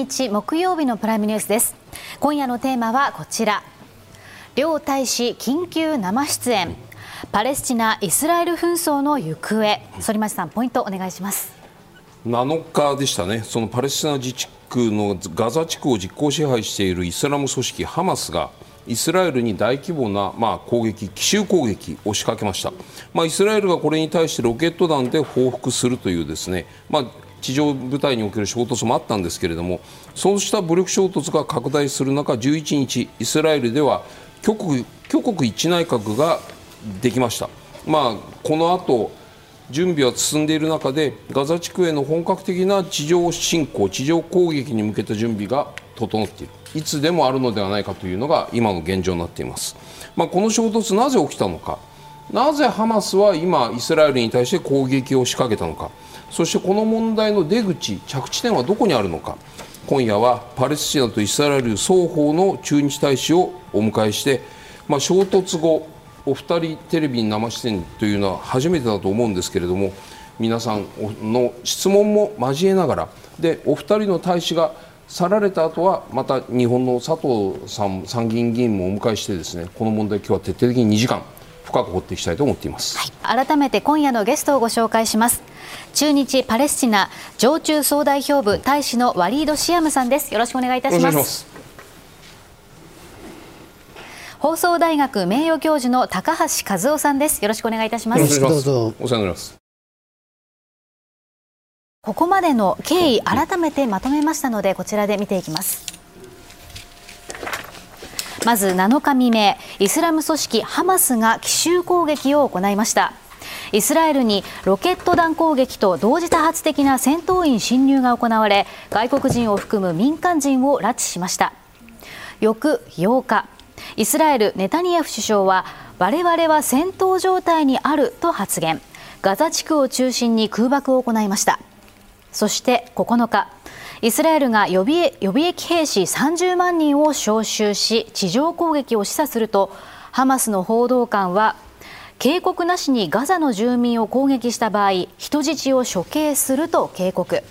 日木曜日のプライムニュースです。今夜のテーマはこちら。両大使緊急生出演。パレスチナ・イスラエル紛争の行方。反町さんポイントお願いします。7日でしたね。そのパレスチナ自治区のガザ地区を実効支配しているイスラム組織ハマスがイスラエルに大規模な、まあ、攻撃、奇襲攻撃を仕掛けました、まあ、イスラエルがこれに対してロケット弾で報復するというですね、まあ、地上部隊における衝突もあったんですけれどもそうした武力衝突が拡大する中11日イスラエルでは挙国挙国一内閣ができました、まあ、この後準備は進んでいる中でガザ地区への本格的な地上侵攻地上攻撃に向けた準備が整っている。いつでもあるのではないかというのが今の現状になっています、まあ、この衝突なぜ起きたのか。なぜハマスは今イスラエルに対して攻撃を仕掛けたのか。そしてこの問題の出口着地点はどこにあるのか。今夜はパレスチナとイスラエル双方の駐日大使をお迎えして、まあ、衝突後お二人テレビに生出演というのは初めてだと思うんですけれども皆さんの質問も交えながらでお二人の大使が去られた後はまた日本の佐藤さん参議院議員もお迎えしてですねこの問題今日は徹底的に2時間深く掘っていきたいと思っています、はい、改めて今夜のゲストをご紹介します。中日パレスチナ常駐総代表部大使のワリードシアムさんです。よろしくお願いいたします。放送大学名誉教授の高橋和夫さんです。よろしくお願いいたします。どうぞ。お世話になります。ここまでの経緯改めてまとめましたのでこちらで見ていきますまず7日未明イスラム組織ハマスが奇襲攻撃を行いました。イスラエルにロケット弾攻撃と同時多発的な戦闘員侵入が行われ外国人を含む民間人を拉致しました。翌8日イスラエルネタニヤフ首相は我々は戦闘状態にあると発言。ガザ地区を中心に空爆を行いました。そして9日イスラエルが予備予備役兵士30万人を招集し地上攻撃を示唆するとハマスの報道官は警告なしにガザの住民を攻撃した場合人質を処刑すると警告。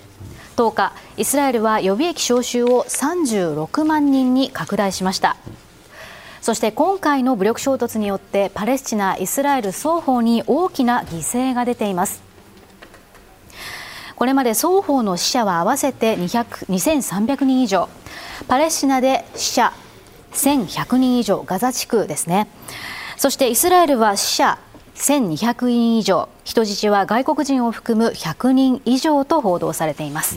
10日イスラエルは予備役招集を36万人に拡大しました。そして今回の武力衝突によってパレスチナ、イスラエル双方に大きな犠牲が出ています。これまで双方の死者は合わせて2300人以上。パレスチナで死者1100人以上。ガザ地区ですね。そしてイスラエルは死者1200人以上。人質は外国人を含む100人以上と報道されています、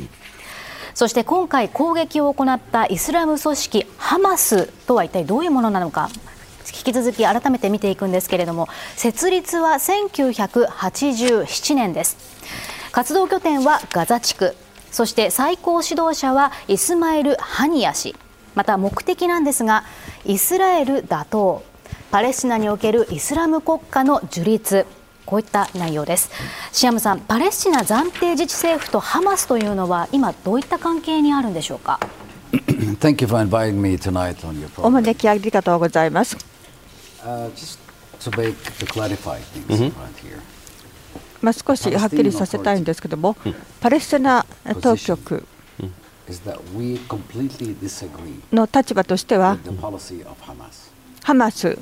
そして今回攻撃を行ったイスラム組織ハマスとは一体どういうものなのか。引き続き改めて見ていくんですけれども設立は1987年です。活動拠点はガザ地区。そして最高指導者はイスマイル・ハニヤ氏。また目的なんですがイスラエル打倒。パレスチナにおけるイスラム国家の樹立。こういった内容です。シアムさんパレスチナ暫定自治政府とハマスというのは今どういった関係にあるんでしょうか？お招きありがとうございます、uh, まあ、少しはっきりさせたいんですけども、パレスチナ当局の立場としては、ハマス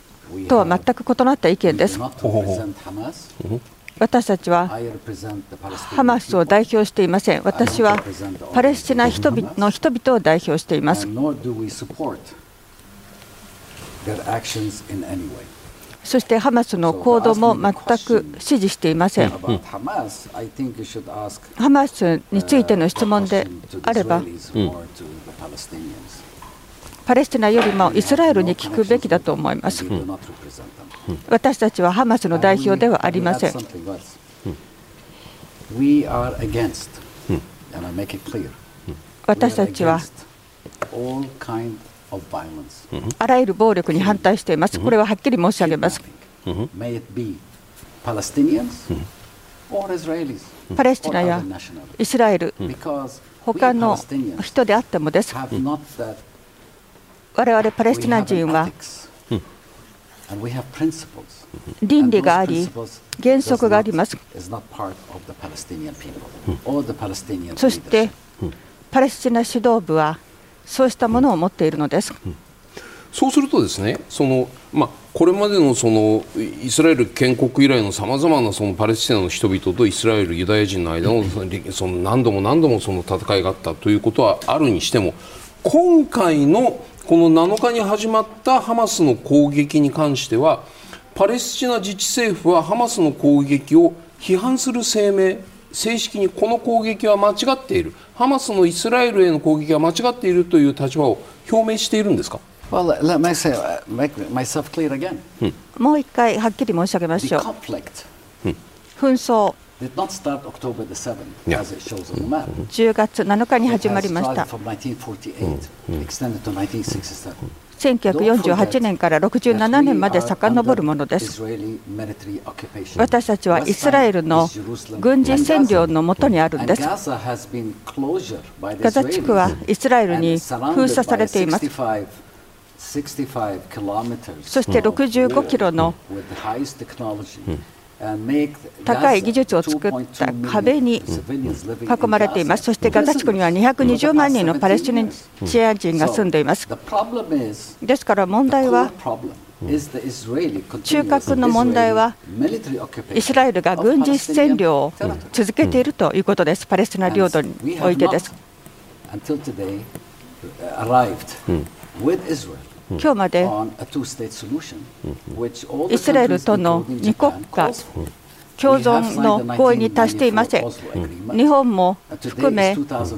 とは全く異なった意見です。私たちはハマスを代表していません。私はパレスチナ人々の人々を代表しています。そしてハマスの行動も全く支持していません。ハマスについての質問であれば、パレスチナよりもイスラエルに聞くべきだと思います。私たちはハマスの代表ではありません。私たちはあらゆる暴力に反対しています。これははっきり申し上げます。パレスチナやイスラエル、他の人であってもです。我々パレスチナ人は倫理があり、原則があります。そして、パレスチナ指導部はそうしたものを持っているのです。そうするとですねその、まあ、これまでのそのイスラエル建国以来のさまざまなそのパレスチナの人々とイスラエル、ユダヤ人の間のその何度も何度もその戦いがあったということはあるにしても今回のこの7日に始まったハマスの攻撃に関してはパレスチナ自治政府はハマスの攻撃を批判する声明正式にこの攻撃は間違っている。ハマスのイスラエルへの攻撃は間違っているという立場を表明しているんですか？Well, let me say, make myself clear again. もう一回はっきり申し上げましょう。紛争。10月7日に始まりました。1948 1948年から67年まで遡るものです。私たちはイスラエルの軍事占領のもとにあるんです。ガザ地区はイスラエルに封鎖されています。そして65キロの高い技術を作った壁に囲まれています。そしてガザ地区には220万人のパレスチナ人が住んでいます。ですから問題は中核の問題はイスラエルが軍事占領を続けているということです。パレスチナ領土においてです。今日まで。イスラエルとの2国家。共存の合意に達していません。日本も含め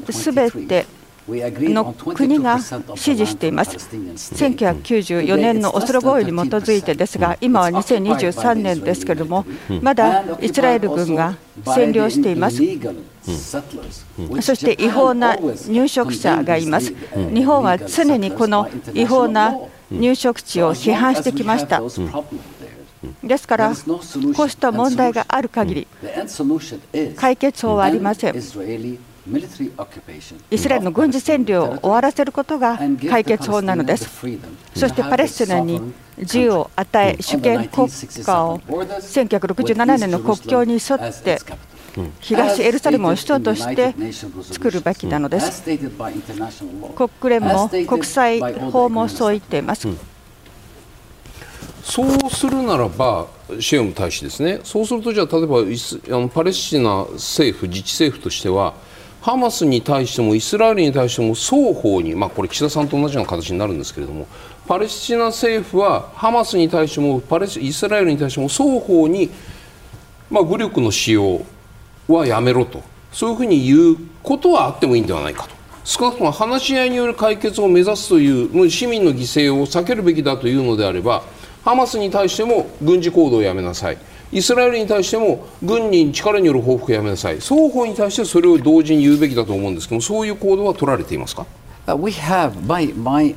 すべての国が支持しています。1994年のオスロ合意に基づいてですが、今は2023年ですけれども、まだイスラエル軍が占領しています。そして違法な入植者がいます。日本は常にこの違法な入植地を批判してきました。ですから、こうした問題がある限り、解決法はありません。イスラエルの軍事占領を終わらせることが解決法なのです。そしてパレスチナに自由を与え、主権国家を1967年の国境に沿って東エルサレムを首都として作るべきなのです。国連も国際法もそう言っています。そうするならば、シェオム大使ですね、そうすると、じゃあ、例えばイスあのパレスチナ政府、自治政府としては、ハマスに対してもイスラエルに対しても双方に、まあ、これ、岸田さんと同じような形になるんですけれども、パレスチナ政府はハマスに対してもパレスイスラエルに対しても双方に、まあ、武力の使用はやめろとそういうふうに言うことはあってもいいんではないかと。少なくとも話し合いによる解決を目指すという市民の犠牲を避けるべきだというのであればハマスに対しても軍事行動をやめなさい。イスラエルに対しても軍に力による報復をやめなさい。双方に対してそれを同時に言うべきだと思うんですけどそういう行動は取られていますか、we have, my, my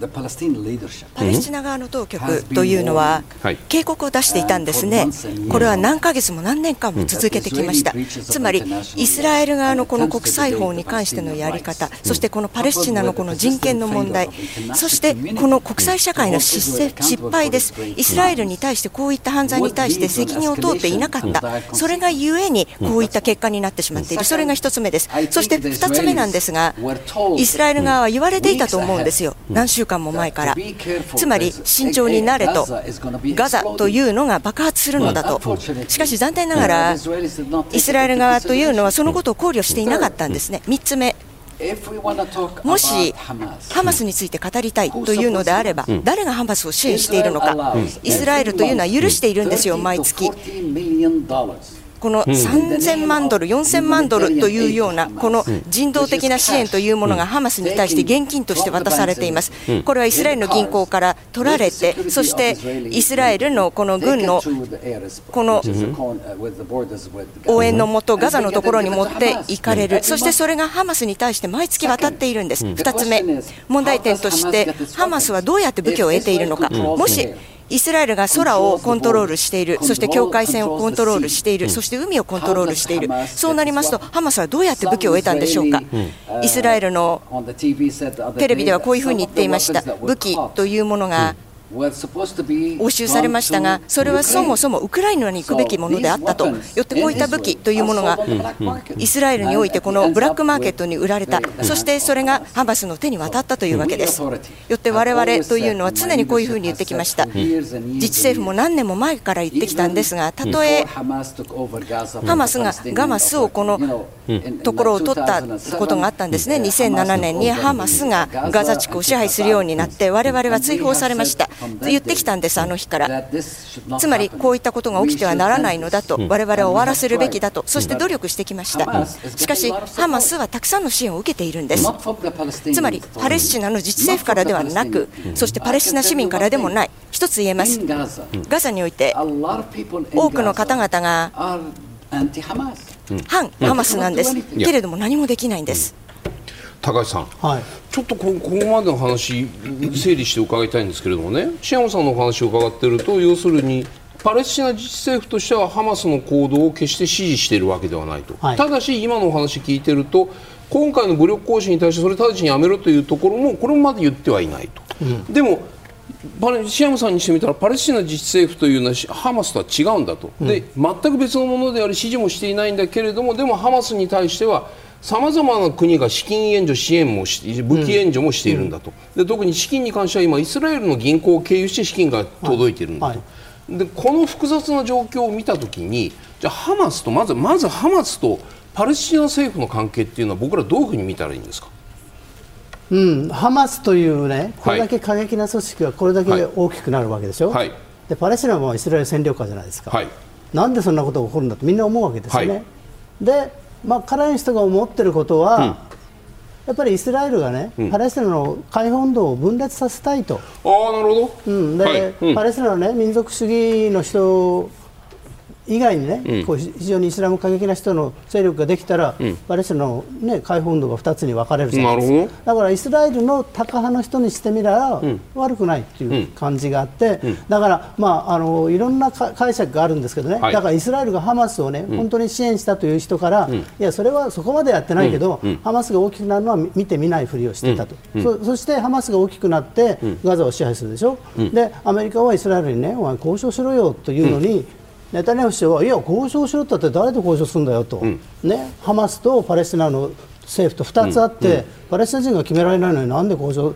パレスチナ側の当局というのは警告を出していたんです。ね、これは何ヶ月も何年間も続けてきました、つまりイスラエル側のこの国際法に関してのやり方、そしてこのパレスチナのこの人権の問題、そしてこの国際社会の失敗です、イスラエルに対してこういった犯罪に対して責任を問うていなかった、それがゆえにこういった結果になってしまっている、それが1つ目です、そして2つ目なんですが、イスラエル側は言われていたと思うんですよ。何週間も前からつまり慎重になれとガザというのが爆発するのだと。しかし残念ながらイスラエル側というのはそのことを考慮していなかったんですね。3つ目。もしハマスについて語りたいというのであれば、誰がハマスを支援しているのか、イスラエルというのは許しているんですよ、毎月。この3000万ドル、4000万ドルというような、この人道的な支援というものがハマスに対して現金として渡されています。これはイスラエルの銀行から取られて、そしてイスラエルのこの軍のこの応援のもと、ガザのところに持っていかれる、そしてそれがハマスに対して毎月渡っているんです。2つ目、問題点として、ハマスはどうやって武器を得ているのか、もしイスラエルが空をコントロールしている、そして境界線をコントロールしている、そして海をコントロールしている、そうなりますと、ハマスはどうやって武器を得たんでしょうか、イスラエルのテレビではこういうふうに言っていました、武器というものが押収されましたが、それはそもそもウクライナに行くべきものであったと、よってこういった武器というものがイスラエルにおいてこのブラックマーケットに売られた、そしてそれがハマスの手に渡ったというわけです。よって我々というのは常にこういうふうに言ってきました。自治政府も何年も前から言ってきたんですが、たとえハマスがガマスをこのところを取ったことがあったんですね、2007年にハマスがガザ地区を支配するようになって、我々は追放されました。と言ってきたんです、あの日から。つまり、こういったことが起きてはならないのだと、我々は終わらせるべきだと、そして努力してきました。しかし、ハマスはたくさんの支援を受けているんです。つまり、パレスチナの自治政府からではなく、そしてパレスチナ市民からでもない、一つ言えます、ガザにおいて、多くの方々が反ハマスなんです、けれども何もできないんです。高橋さん、はい、ちょっとここまでの話整理して伺いたいんですけれどもね。シ山さんのお話を伺っていると要するにパレスチナ自治政府としてはハマスの行動を決して支持しているわけではないと、はい、ただし今のお話聞いてると今回の武力行使に対してそれ直ちにやめろというところもこれもまだ言ってはいないと、うん、でもシアムさんにしてみたらパレスチナ自治政府というのはハマスとは違うんだと、うん、で全く別のものであり支持もしていないんだけれどもでもハマスに対してはさまざまな国が資金援助、支援もし武器援助もしているんだと、で特に資金に関しては今イスラエルの銀行を経由して資金が届いているんだと、はいはい、でこの複雑な状況を見たときにじゃあハマスとまずまずハマスとパレスチナ政府の関係っていうのは僕らどういうふうに見たらいいんですか？うん、ハマスというね、これだけ過激な組織がこれだけ大きくなるわけでしょ、はい、でパレスチナもイスラエル占領下じゃないですか、はい、なんでそんなことが起こるんだとみんな思うわけですよね。はい、でまあ、彼の人が思ってることは、うん、やっぱりイスラエルがね、うん、パレスチナの解放運動を分裂させたいと。あなるほど、うん、で、はい、パレスチナの、ね、民族主義の人以外にね、うん、こう非常にイスラム過激な人の勢力ができたら、うん、パレスチナの、ね、解放運動が2つに分かれるじゃないですか。だからイスラエルのタカ派の人にしてみたら、うん、悪くないっていう感じがあって、だから、まあ、あのいろんな解釈があるんですけどね、はい、だからイスラエルがハマスを、ね、本当に支援したという人から、いやそれはそこまでやってないけど、ハマスが大きくなるのは見てみないふりをしてたと、そそしてハマスが大きくなってガザを支配するでしょ、でアメリカはイスラエルにねお前交渉しろよというのに、ネタニヤフ首相はいや、交渉しろったって誰と交渉するんだよと、うん、ね、ハマスとパレスチナの政府と2つあって、うん、パレスチナ人が決められないのになんで交渉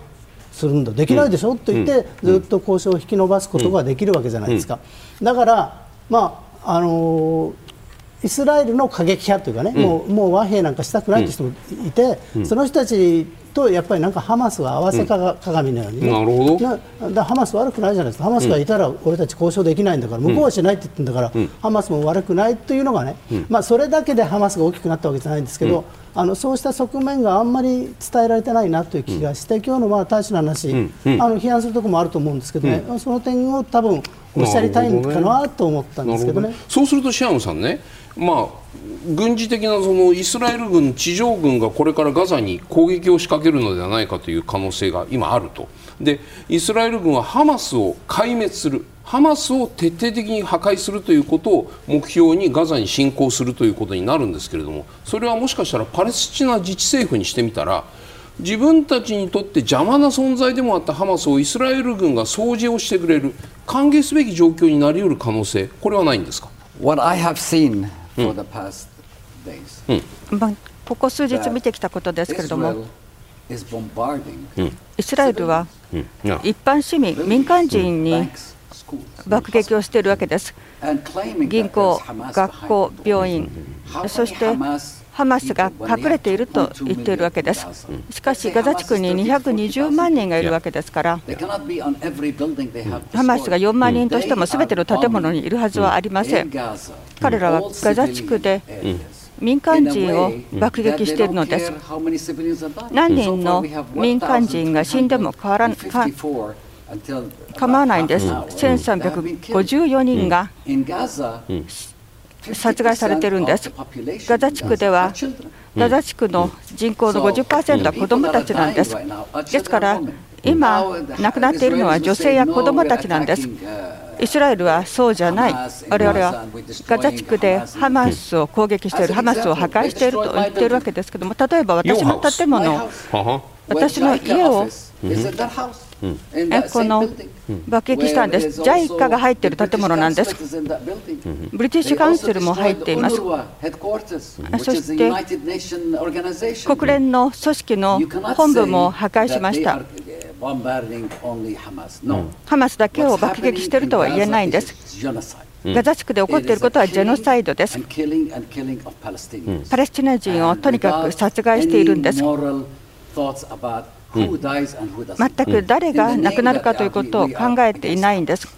するんだ、できないでしょ、うん、と言って、ずっと交渉を引き延ばすことができるわけじゃないですか。だから、まああのーイスラエルの過激派というかね、うん、もうもう和平なんかしたくないという人もいて、うん、その人たちとやっぱりなんかハマスは合わせ鏡のように、ね、なるほど。だハマス悪くないじゃないですか、ハマスがいたら俺たち交渉できないんだから、向こうはしないって言ってんだから、ハマスも悪くないというのがね、まあ、それだけでハマスが大きくなったわけじゃないんですけど、あのそうした側面があんまり伝えられてないなという気がして、今日のまあ大使の話、あの批判するところもあると思うんですけどね、その点を多分おっしゃりたいのかなと思ったんですけどね。そうするとシアムさんねまあ、軍事的なそのイスラエル軍、地上軍がこれからガザに攻撃を仕掛けるのではないかという可能性が今あるとでイスラエル軍はハマスを壊滅するハマスを徹底的に破壊するということを目標にガザに侵攻するということになるんですけれどもそれはもしかしたらパレスチナ自治政府にしてみたら自分たちにとって邪魔な存在でもあったハマスをイスラエル軍が掃除をしてくれる歓迎すべき状況になりうる可能性これはないんですか？What I have seen for the past days. ここ数日見てきたことですけれども、イスラエルは一般市民、民間人に爆撃をしているわけです。銀行、学校、病院、そしてハマスが隠れていると言っているわけです。しかし、ガザ地区に220万人がいるわけですから、ハマスが4万人としてもすべての建物にいるはずはありません。彼らはガザ地区で民間人を爆撃しているのです。何人の民間人が死んでも変わらか構わないんです。1354人が殺害されているんです。ガザ地区では、ガザ地区の人口の50%は子どもたちなんです。ですから、今、亡くなっているのは女性や子どもたちなんです。イスラエルはそうじゃない、我々はガザ地区でハマスを攻撃している、ハマスを破壊していると言っているわけですけれども、例えば私の建物、私の家をこの爆撃したんです。JICA が入っている建物なんです。ブリティッシュカウンセルも入っています。そして国連の組織の本部も破壊しました。ハマスだけを爆撃しているとは言えないんです。ガザ地区で起こっていることはジェノサイドです。パレスチナ人をとにかく殺害しているんです。全く誰が亡くなるかということを考えていないんです。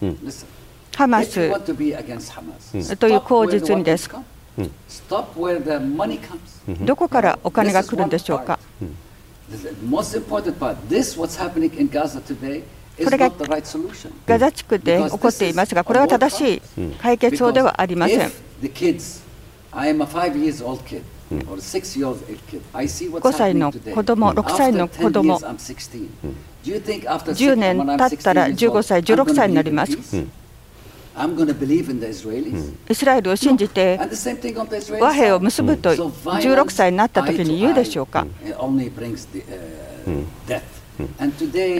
ハマスという口実にです。どこからお金が来るんでしょうか？これがガザ地区で起こっていますが、これは正しい解決法ではありません。5歳の子供、6歳の子供、10年経ったら15歳、16歳になります？イスラエルを信じて和平を結ぶと16歳になった時に言うでしょうか？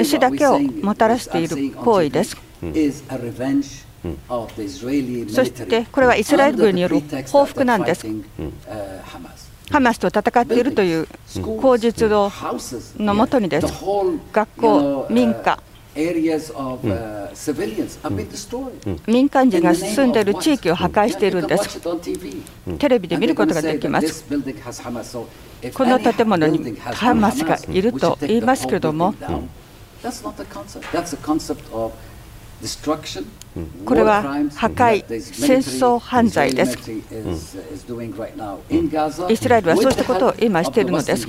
死だけをもたらしている行為です。そしてこれはイスラエル軍による報復なんです。ハマスと戦っているという口実のもとにです。学校、民家、民間人が住んでいる地域を破壊しているんです。テレビで見ることができます。この建物にハマスがいると言いますけれども、これは破壊、戦争犯罪です。イスラエルはそうしたことを今しているのです。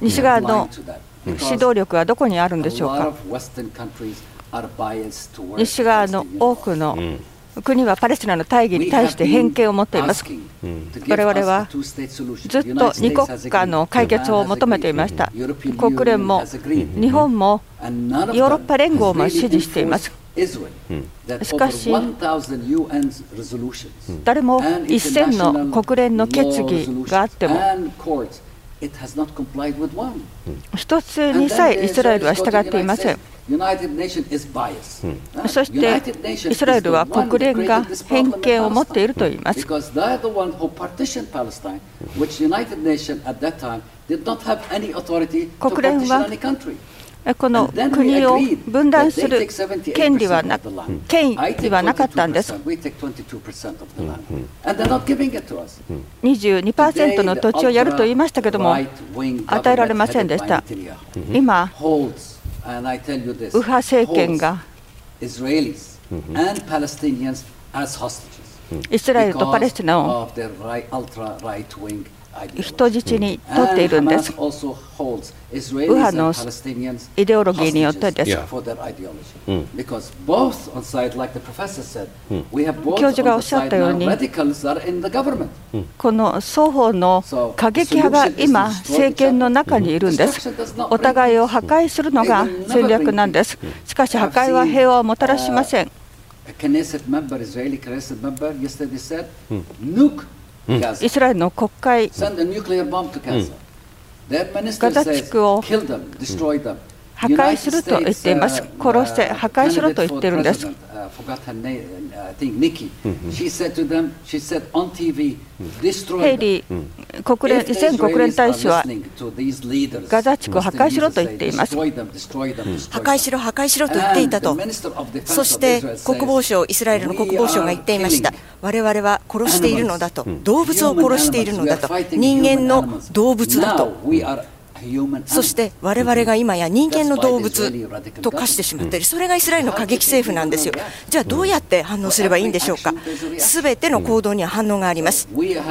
西側の指導力はどこにあるんでしょうか？西側の多くの国はパレスチナの大義に対して偏見を持っています。我々はずっと二国家の解決を求めていました。国連も日本もヨーロッパ連合も支持しています。しかし、誰も一線の国連の決議があっても、一つにさえイスラエルは従っていません。そしてイスラエルは国連が偏見を持っていると言います。国連はこの国を分断する権利はな権威はなかったんです。22%の土地をやると言いましたけども、与えられませんでした。今、右派政権がイスラエルとパレスチナを人質に取っているんです。右派のイデオロギーによってです。教授がおっしゃったように、この双方の過激派が今、政権の中にいるんです。お互いを破壊するのが戦略なんです。しかし、破壊は平和をもたらしません。イスラエルの国会、ガザ地区を破壊すると言っています。殺せ、破壊しろと言ってるんです。ヘイリー国連前国連大使はガザ地区を破壊しろと言っています。破壊しろ、破壊しろと言っていたと、そして国防省、イスラエルの国防省が言っていました、我々は殺しているのだと、動物を殺しているのだと、人間の動物だと。そして我々が今や人間の動物と化してしまっている、それがイスラエルの過激政府なんですよ。じゃあどうやって反応すればいいんでしょうか？すべての行動には反応があります。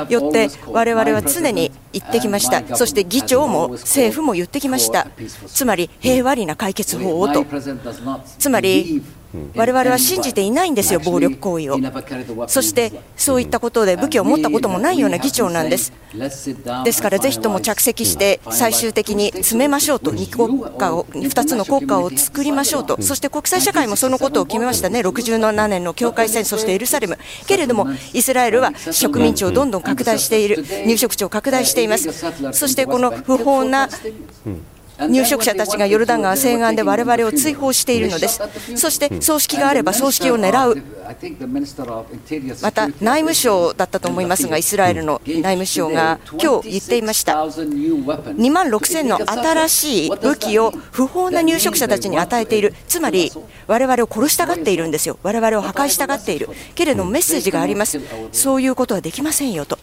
よって我々は常に言ってきました。そして議長も政府も言ってきました。つまり平和裏な解決法をと。つまり我々は信じていないんですよ、暴力行為を。そしてそういったことで武器を持ったこともないような議長なんです。ですからぜひとも着席して最終的に詰めましょうと、2, 国家を2つの国家を作りましょうと、そして国際社会もそのことを決めましたね、67年の境界線、そしてエルサレム。けれども、イスラエルは植民地をどんどん拡大している、入植地を拡大しています。そしてこの不法な入植者たちがヨルダン川西岸で我々を追放しているのです。そして葬式があれば葬式を狙う。また内務省だったと思いますが、イスラエルの内務省が今日言っていました。2万6000の新しい武器を不法な入植者たちに与えている。つまり我々を殺したがっているんですよ。我々を破壊したがっている。けれどもメッセージがあります。そういうことはできませんよと。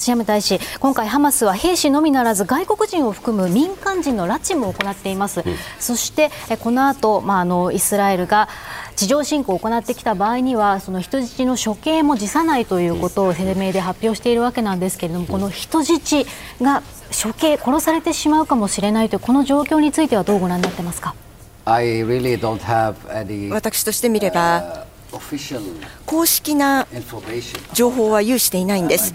シアム大使、今回ハマスは兵士のみならず外国人を含む民間人の拉致も行っています、うん、そしてこの後、まああのイスラエルが地上侵攻を行ってきた場合にはその人質の処刑も辞さないということを声明で発表しているわけなんですけれどもこの人質が処刑殺されてしまうかもしれないというこの状況についてはどうご覧になってますか？Really、私としてみれば公式な情報は有していないんです。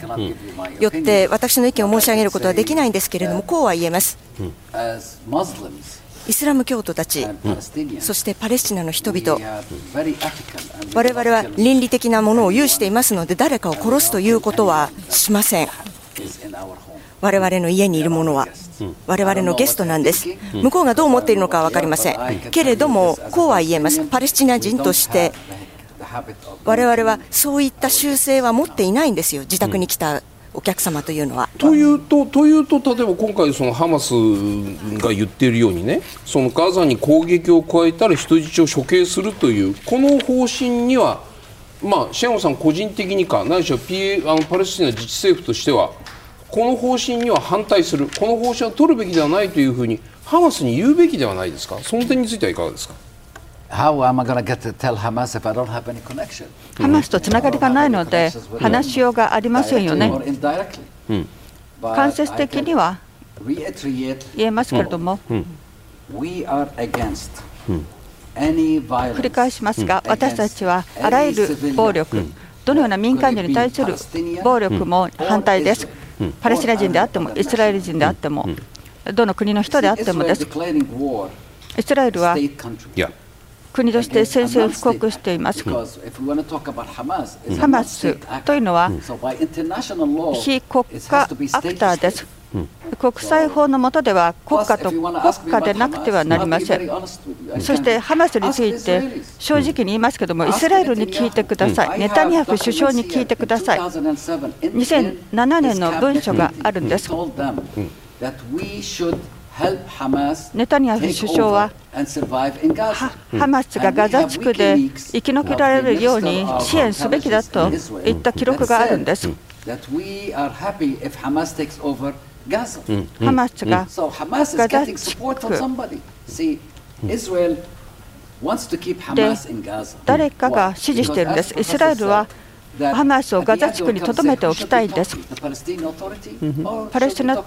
よって私の意見を申し上げることはできないんですけれども、こうは言えます。イスラム教徒たち、そしてパレスチナの人々、我々は倫理的なものを有していますので、誰かを殺すということはしません。我々の家にいるものは、我々のゲストなんです。向こうがどう思っているのかは分かりません。けれども、こうは言えます。パレスチナ人として我々はそういった習性は持っていないんですよ、自宅に来たお客様というのは。というと、というと例えば今回、そのハマスが言っているようにね、そのガザに攻撃を加えたら人質を処刑するという、この方針には、まあ、シェンゴさん個人的にか、ないしは、PA、あのパレスチナ自治政府としては、この方針には反対する、この方針は取るべきではないというふうに、ハマスに言うべきではないですか、その点についてはいかがですか？How am I going to get to tell Hamas if I don't have any connection? ハマスとつながりがないので話しようがありませんよね。間接的には言えますけれども、繰り返しますが、私たちはあらゆる暴力、どのような民間人に対する暴力も反対です。パレスチナ人であっても、イスラエル人であっても、どの国の人であってもです。イスラエルは国として宣戦布告しています。ハマスというのは非国家アクターです。国際法の下では国家と国家でなくてはなりません。そしてハマスについて正直に言いますけども、イスラエルに聞いてください、ネタニヤフ首相に聞いてください。2007年の文書があるんです。ネタニヤフ首相はハマスがガザ地区で生き残られるように支援すべきだといった記録があるんです。ハマスがガザ地区で誰かが支持しているんです。イスラエルはハマスをガザ地区にとどめておきたいんです。パレスチナ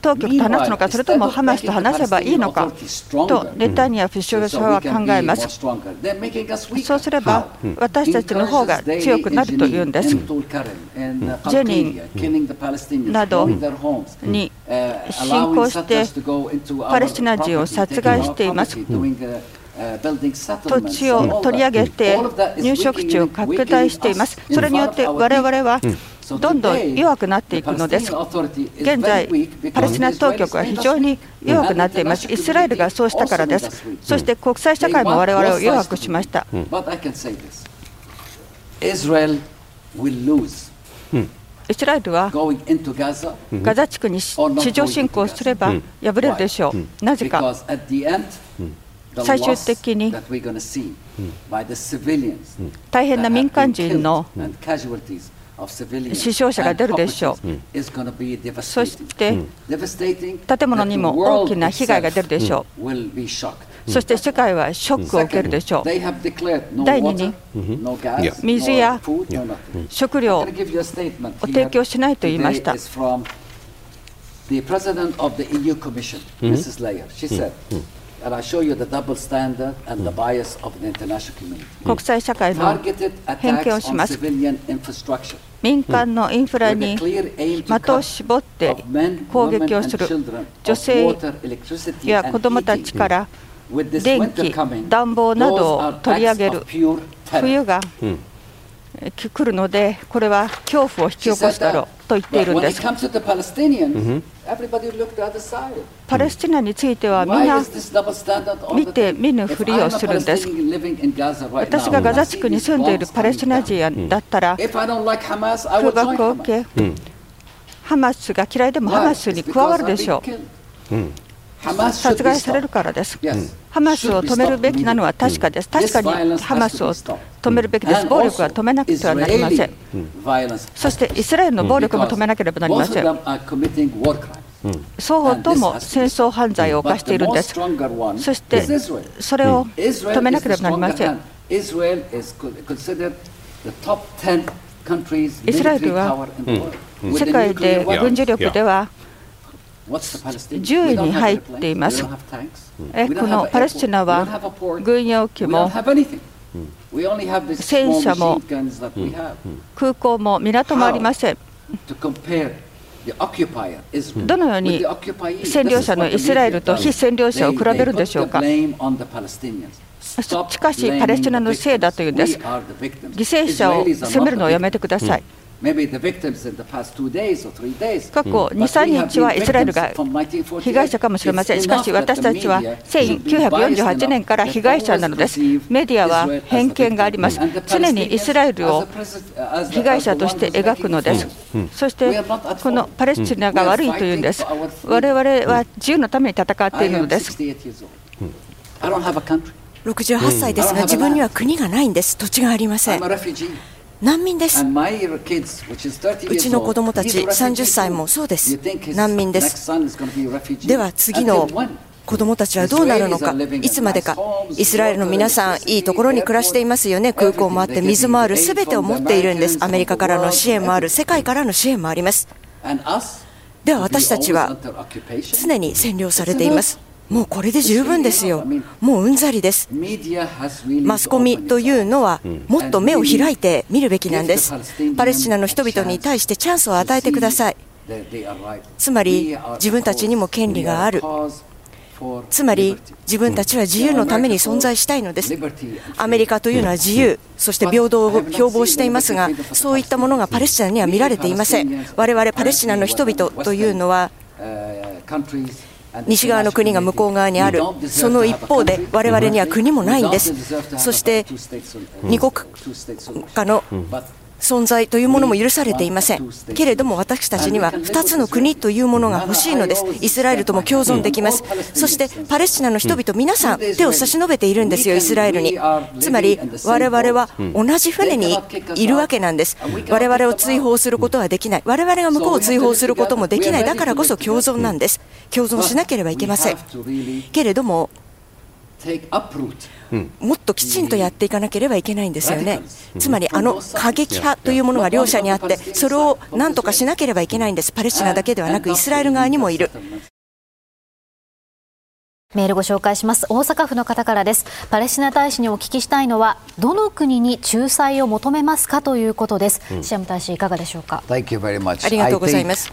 当局と話すのか、それともハマスと話せばいいのかとネタニヤフ首相は考えます。そうすれば、私たちの方が強くなるというんです。ジェニンなどに侵攻して、パレスチナ人を殺害しています。土地を取り上げて入植地を拡大しています。それによって我々はどんどん弱くなっていくのです。現在、パレスチナ当局は非常に弱くなっています。イスラエルがそうしたからです。そして国際社会も我々を弱くしました。イスラエルはガザ地区に地上侵攻すれば敗れるでしょう。なぜか。最終的に大変な民間人の死傷者が出るでしょう。そして建物にも大きな被害が出るでしょう。そして世界はショックを受けるでしょう。第2に水や食料を提供しないと言いました。The president of the EU Commission, Mrs. Leyer, she said, 国際社会の偏見をします。民間のインフラに的を絞って攻撃をする女性や子どもたちから電気、暖房などを取り上げる冬が来るので、これは恐怖を引き起こすだろうとと言っているんです。パレスチナについてはみんな見て見ぬふりをするんです。私がガザ地区に住んでいるパレスチナ人だったら、空爆を受け、ハマスが嫌いでもハマスに加わるでしょう。殺害されるからです。ハマスを止めるべきなのは確かです。確かにハマスを止めるべきです。暴力は止めなくてはなりません。そしてイスラエルの暴力も止めなければなりません。双方とも戦争犯罪を犯しているんです。そしてそれを止めなければなりません。イスラエルは世界で軍事力では10位に入っています。このパレスチナは軍用機も戦車も空港も港もありません。どのように占領者のイスラエルと非占領者を比べるでしょうか？しかし、パレスチナのせいだというんです。犠牲者を責めるのをやめてください。過去2、3日はイスラエルが被害者かもしれません。しかし私たちは1948年から被害者なのです。メディアは偏見があります。常にイスラエルを被害者として描くのです。そしてこのパレスチナが悪いというんです。我々は自由のために戦っているのです。68歳ですが自分には国がないんです。土地がありません。難民です。うちの子供たち30歳もそうです。難民です。では次の子供たちはどうなるのか、いつまでか、イスラエルの皆さん、いいところに暮らしていますよね、空港もあって、水もある、すべてを持っているんです、アメリカからの支援もある、世界からの支援もあります。では私たちは常に占領されています。もうこれで十分ですよ、もううんざりです。マスコミというのは、もっと目を開いて見るべきなんです。パレスチナの人々に対してチャンスを与えてください。つまり、自分たちにも権利がある。つまり自分たちは自由のために存在したいのです。アメリカというのは自由、そして平等を標榜していますが、そういったものがパレスチナには見られていません。我々パレスチナの人々というのは、西側の国が向こう側にある、その一方で、我々には国もないんです、そして二国家の存在というものも許されていません。けれども私たちには2つの国というものが欲しいのです。イスラエルとも共存できます。そしてパレスチナの人々皆さん手を差し伸べているんですよ、イスラエルに。つまり我々は同じ船にいるわけなんです。我々を追放することはできない。我々が向こうを追放することもできない。だからこそ共存なんです。共存しなければいけません。けれどももっときちんとやっていかなければいけないんですよね。つまり、あの過激派というものが両者にあって、それをなんとかしなければいけないんです。パレスチナだけではなく、イスラエル側にもいる。メールご紹介します。大阪府の方からです。パレスチナ大使にお聞きしたいのは、どの国に仲裁を求めますかということです。シアム大使いかがでしょうか？ありがとうございます。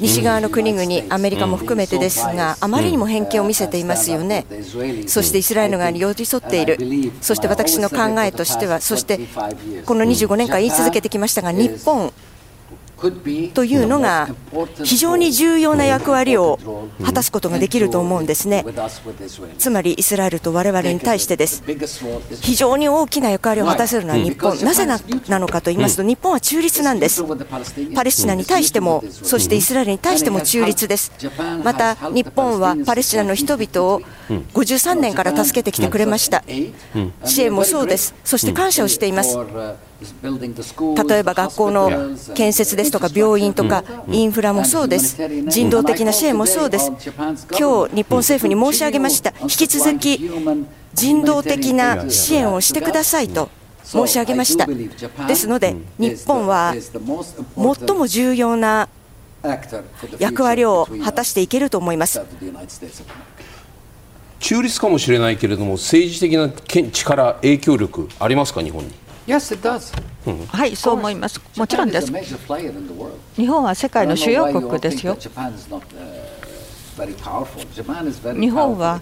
西側の国々、アメリカも含めてですが、あまりにも偏見を見せていますよね、そしてイスラエル側に寄り添っている、そして私の考えとしては、そしてこの25年間言い続けてきましたが、日本、というのが非常に重要な役割を果たすことができると思うんですね。つまりイスラエルと我々に対してです。非常に大きな役割を果たせるのは日本。なぜなのかと言いますと、日本は中立なんです。パレスチナに対しても、そしてイスラエルに対しても中立です。また日本はパレスチナの人々を53年から助けてきてくれました。支援もそうです。そして感謝をしています。例えば学校の建設ですとか病院とかインフラもそうです。人道的な支援もそうです。今日日本政府に申し上げました。引き続き人道的な支援をしてくださいと申し上げました。ですので日本は最も重要な役割を果たしていけると思います。中立かもしれないけれども政治的な力影響力ありますか日本に？Yes, it does. はい、そう思います。もちろんです。日本は世界の主要国ですよ。日本は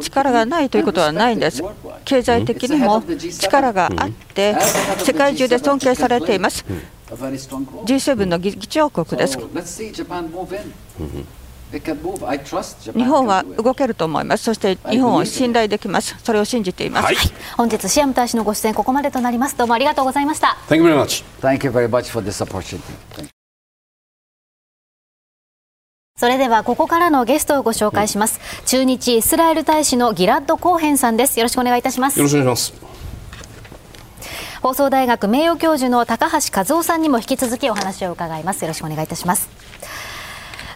力がないということはないんです。経済的にも力があって、世界中で尊敬されています。G7 の議長国です。日本は動けると思います。そして日本を信頼できます。それを信じています。はい、本日シアム大使のご出演ここまでとなります。どうもありがとうございました。Thank you very much. Thank you very much for this opportunity. それではここからのゲストをご紹介します。中日イスラエル大使のギラッド・コーヘンさんです。よろしくお願いいたします。よろしくお願いします。放送大学名誉教授の高橋和夫さんにも引き続きお話を伺います。よろしくお願いいたします。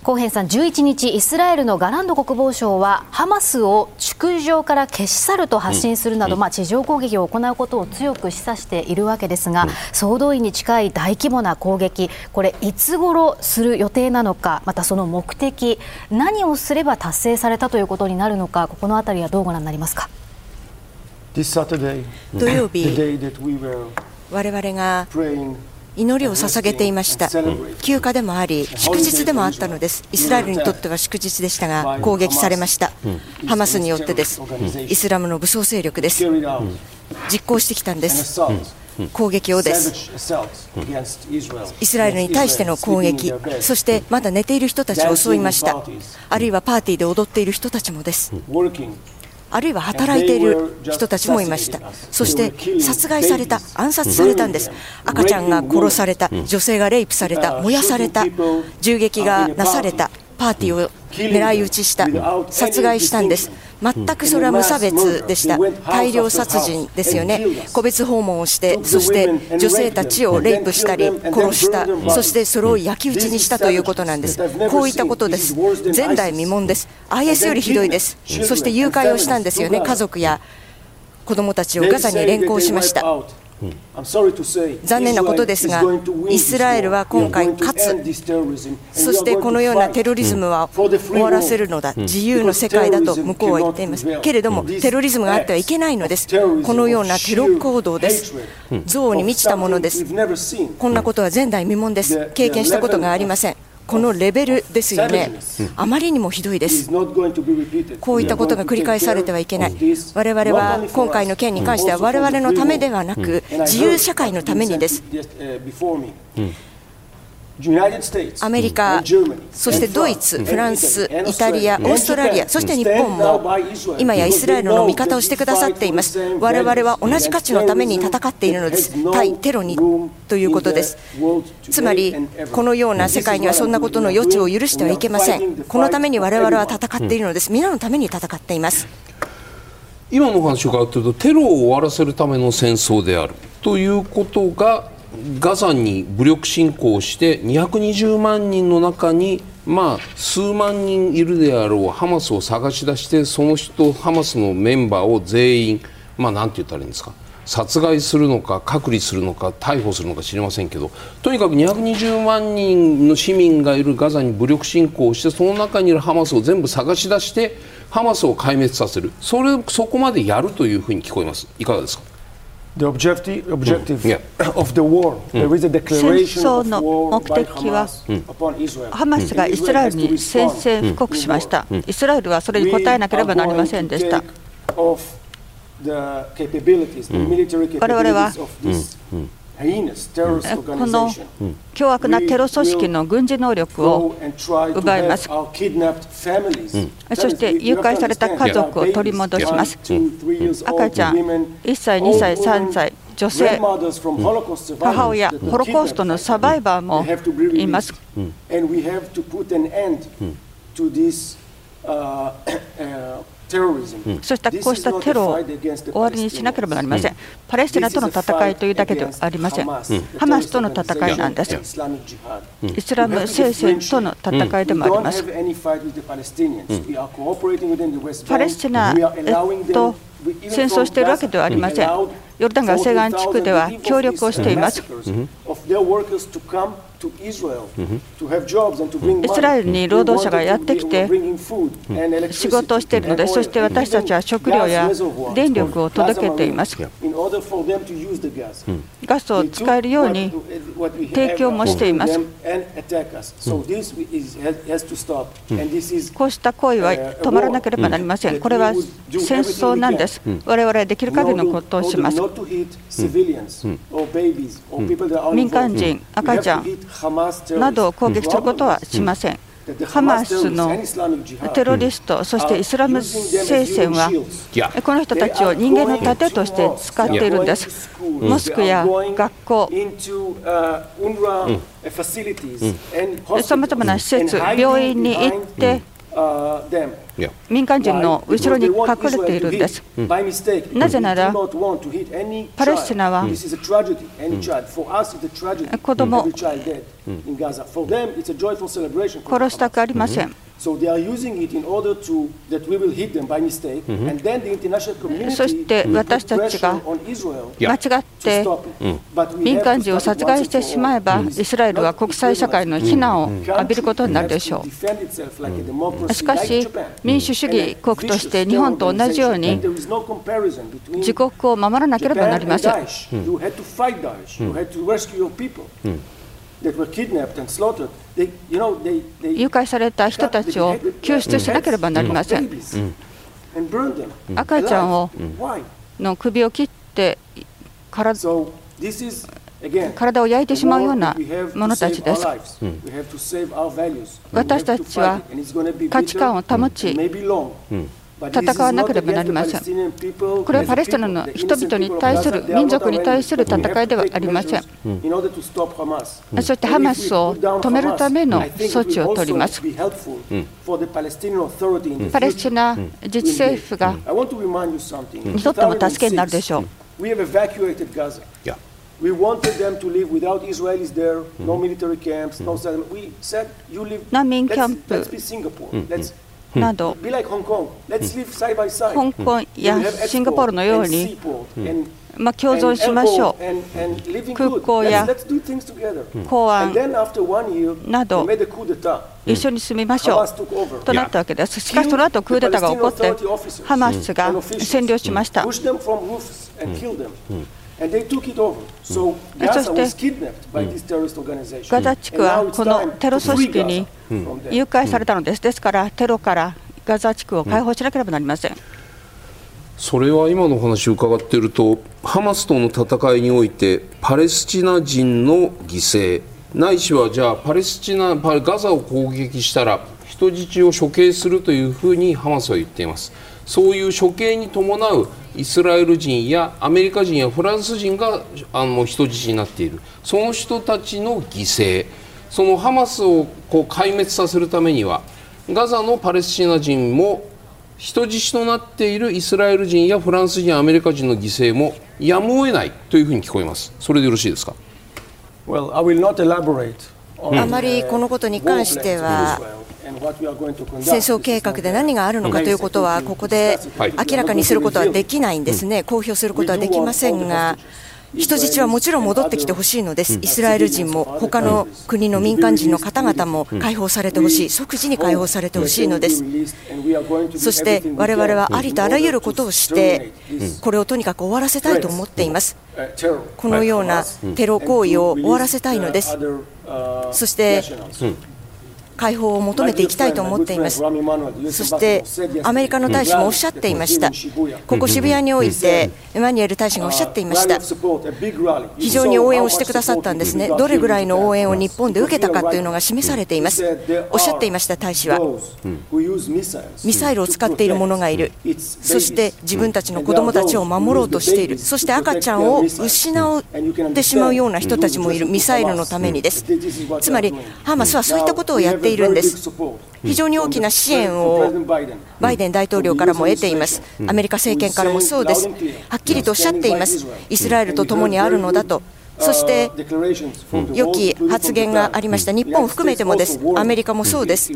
コーヘンさん、11日、イスラエルのガランド国防相は、ハマスを築上から消し去ると発信するなど、うん、まあ、地上攻撃を行うことを強く示唆しているわけですが、うん、総動員に近い大規模な攻撃、これ、いつ頃する予定なのか、またその目的、何をすれば達成されたということになるのか、ここのあたりはどうご覧になりますか？土曜日、我々が祈りを捧げていました。休暇でもあり祝日でもあったのです。イスラエルにとっては祝日でしたが攻撃されました。ハマスによってです。イスラムの武装勢力です。実行してきたんです。攻撃をです。イスラエルに対しての攻撃そしてまだ寝ている人たちを襲いました。あるいはパーティーで踊っている人たちもです。あるいは働いている人たちもいました。そして殺害された暗殺されたんです。赤ちゃんが殺された女性がレイプされた燃やされた銃撃がなされたパーティーを狙い撃ちした殺害したんです全くそれは無差別でした。大量殺人ですよね。個別訪問をしてそして女性たちをレイプしたり殺したそしてそれを焼き討ちにしたということなんです。こういったことです。前代未聞です。IS よりひどいです。そして誘拐をしたんですよね。家族や子供たちをガザに連行しました残念なことですが、イスラエルは今回勝つ、そしてこのようなテロリズムは終わらせるのだ、自由の世界だと向こうは言っています。けれども、テロリズムがあってはいけないのです、このようなテロ行動です、憎悪に満ちたものです、こんなことは前代未聞です、経験したことがありません。このレベルですよね、あまりにもひどいです、こういったことが繰り返されてはいけない、我々は今回の件に関しては、我々のためではなく、自由社会のためにです。アメリカ、そしてドイツ、フランス、イタリア、オーストラリア、そして日本も今やイスラエルの味方をしてくださっています。我々は同じ価値のために戦っているのです。対テロにということです。つまり、このような世界にはそんなことの余地を許してはいけません。このために我々は戦っているのです。皆のために戦っています。今のお話を伺っていると、テロを終わらせるための戦争であるということがガザに武力侵攻して220万人の中にまあ数万人いるであろうハマスを探し出してその人ハマスのメンバーを全員まあなんて言ったらいいんですか殺害するのか隔離するのか逮捕するのか知りませんけどとにかく220万人の市民がいるガザに武力侵攻してその中にいるハマスを全部探し出してハマスを壊滅させる。それそこまでやるというふうに聞こえます。いかがですか？The objective, objective yeah. of the war. There is a declaration of war by Hamas upon Israel. ハマスがイスラエルに宣戦布告しました。イスラエルはそれに応えなければなりませんでした。我々はこの凶悪なテロ組織の軍事能力を奪います。そして誘拐された家族を取り戻します。赤ちゃん、1歳、2歳、3歳、女性、母親、ホロコーストのサバイバーもいます。そうしたこうしたテロを終わりにしなければなりません。パレスチナとの戦いというだけではありません。ハマスとの戦いなんです。イスラム聖戦との戦いでもあります。パレスチナと戦争しているわけではありません。ヨルダン川西岸地区では協力をしています。イスラエルに労働者がやってきて仕事をしているので、そして私たちは食料や電力を届けています。ガスを使えるように提供もしています。こうした行為は止まらなければなりません。これは戦争なんです。我々はできる限りのことをします。民間人、赤ちゃんなどを攻撃することはしません。ハマスのテロリスト、そしてイスラム聖戦は、この人たちを人間の盾として使っているんです。モスクや学校、さまざまな施設、病院に行って、民間人の後ろに隠れているんです。なぜなら、パレスチナは子供、殺したくありません。そして私たちが間違って民間人を殺害してしまえば、イスラエルは国際社会の非難を浴びることになるでしょう。しかし、民主主義国として日本と同じように自国を守らなければなりません。誘拐された人たちを救出しなければなりません。赤ちゃんをの首を切って体体を焼いてしまうような者たちです。私たちは価値観を保ち、戦わなければなりません。これはパレスチナの人々に対する、民族に対する戦いではありません。そしてハマスを止めるための措置を取ります。パレスチナ自治政府がにとっても助けになるでしょう。We wanted them to live without など、香港やシンガポールのように、ま、共存しましょう、空港や公安など、一緒に住みましょう。となったわけです。しかし、その後クーデターが起こって、ハマスが占領しました。そしてガザ地区はこのテロ組織に誘拐されたのです。ですからテロからガザ地区を解放しなければなりません。それは今のお話を伺っているとハマスとの戦いにおいてパレスチナ人の犠牲。ないしはじゃあパレスチナガザを攻撃したら人質を処刑するというふうにハマスは言っています。そういう処刑に伴うイスラエル人やアメリカ人やフランス人があの人質になっている。その人たちの犠牲。そのハマスをこう壊滅させるためにはガザのパレスチナ人も人質となっているイスラエル人やフランス人アメリカ人の犠牲もやむを得ないというふうに聞こえます。それでよろしいですか、well, あまりこのことに関しては戦争計画で何があるのかということは、ここで明らかにすることはできないんですね、公表することはできませんが。人質はもちろん戻ってきてほしいのです、イスラエル人も他の国の民間人の方々も解放されてほしい、即時に解放されてほしいのです、そして我々はありとあらゆることをして、これをとにかく終わらせたいと思っています、このようなテロ行為を終わらせたいのです。そして解放を求めていきたいと思っています。そしてアメリカの大使もおっしゃっていました。ここ渋谷においてエマニュエル大使がおっしゃっていました。非常に応援をしてくださったんですね。どれぐらいの応援を日本で受けたかというのが示されています。おっしゃっていました大使は。ミサイルを使っている者がいる。そして自分たちの子供たちを守ろうとしている。そして赤ちゃんを失ってしまうような人たちもいる。ミサイルのためにです。つまりハマスはそういったことをやっているんです。非常に大きな支援をバイデン大統領からも得ています。アメリカ政権からもそうです。はっきりとおっしゃっています。イスラエルと共にあるのだと。そして良き発言がありました、日本を含めてもです、アメリカもそうです、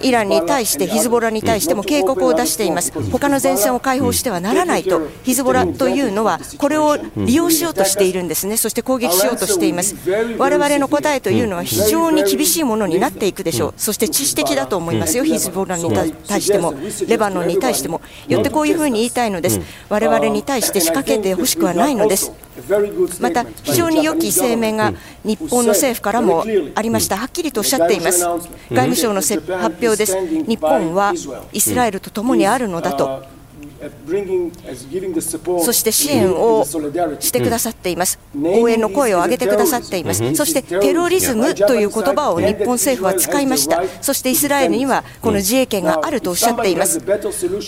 イランに対して、ヒズボラに対しても警告を出しています、他の前線を解放してはならないと、ヒズボラというのは、これを利用しようとしているんですね、そして攻撃しようとしています、われわれの答えというのは非常に厳しいものになっていくでしょう、そして知識的だと思いますよ、ヒズボラに対しても、レバノンに対しても、よってこういうふうに言いたいのです、われわれに対して仕掛けてほしくはないのです。また非常に良き声明が日本の政府からもありました、はっきりとおっしゃっています、外務省の発表です、日本はイスラエルと共にあるのだと。そして支援をしてくださっています、応援の声を上げてくださっています、そしてテロリズムという言葉を日本政府は使いました、そしてイスラエルにはこの自衛権があるとおっしゃっています、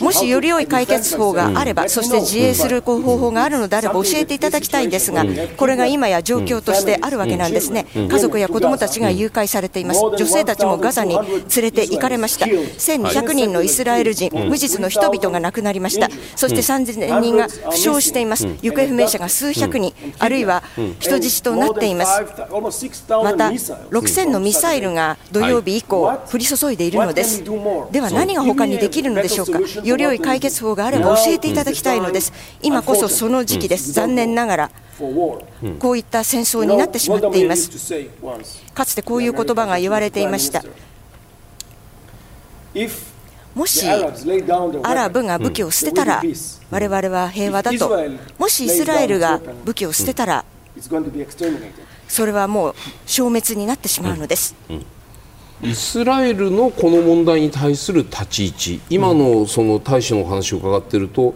もしより良い解決法があれば、そして自衛する方法があるのであれば教えていただきたいんですが、これが今や状況としてあるわけなんですね、家族や子どもたちが誘拐されています、女性たちもガザに連れて行かれました、1200人のイスラエル人、無実の人々が亡くなりました。そして3000人が負傷しています、行方不明者が数百人、あるいは人質となっています、また6000のミサイルが土曜日以降、降り注いでいるのです、では何が他にできるのでしょうか、より良い解決法があれば教えていただきたいのです、今こそその時期です、残念ながら。こういった戦争になってしまっています。かつてこういう言葉が言われていました。もしアラブが武器を捨てたら、我々は平和だと、もしイスラエルが武器を捨てたら、それはもう消滅になってしまうのです。イスラエルのこの問題に対する立ち位置、今のその大使のお話を伺っていると、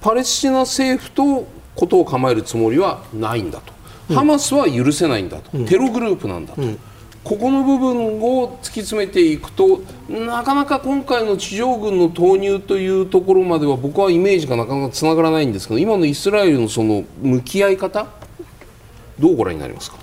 パレスチナ政府とことを構えるつもりはないんだと、ハマスは許せないんだと、テログループなんだと。ここの部分を突き詰めていくとなかなか今回の地上軍の投入というところまでは僕はイメージがなかなかつながらないんですけど今のイスラエルのその向き合い方どうご覧になりますか？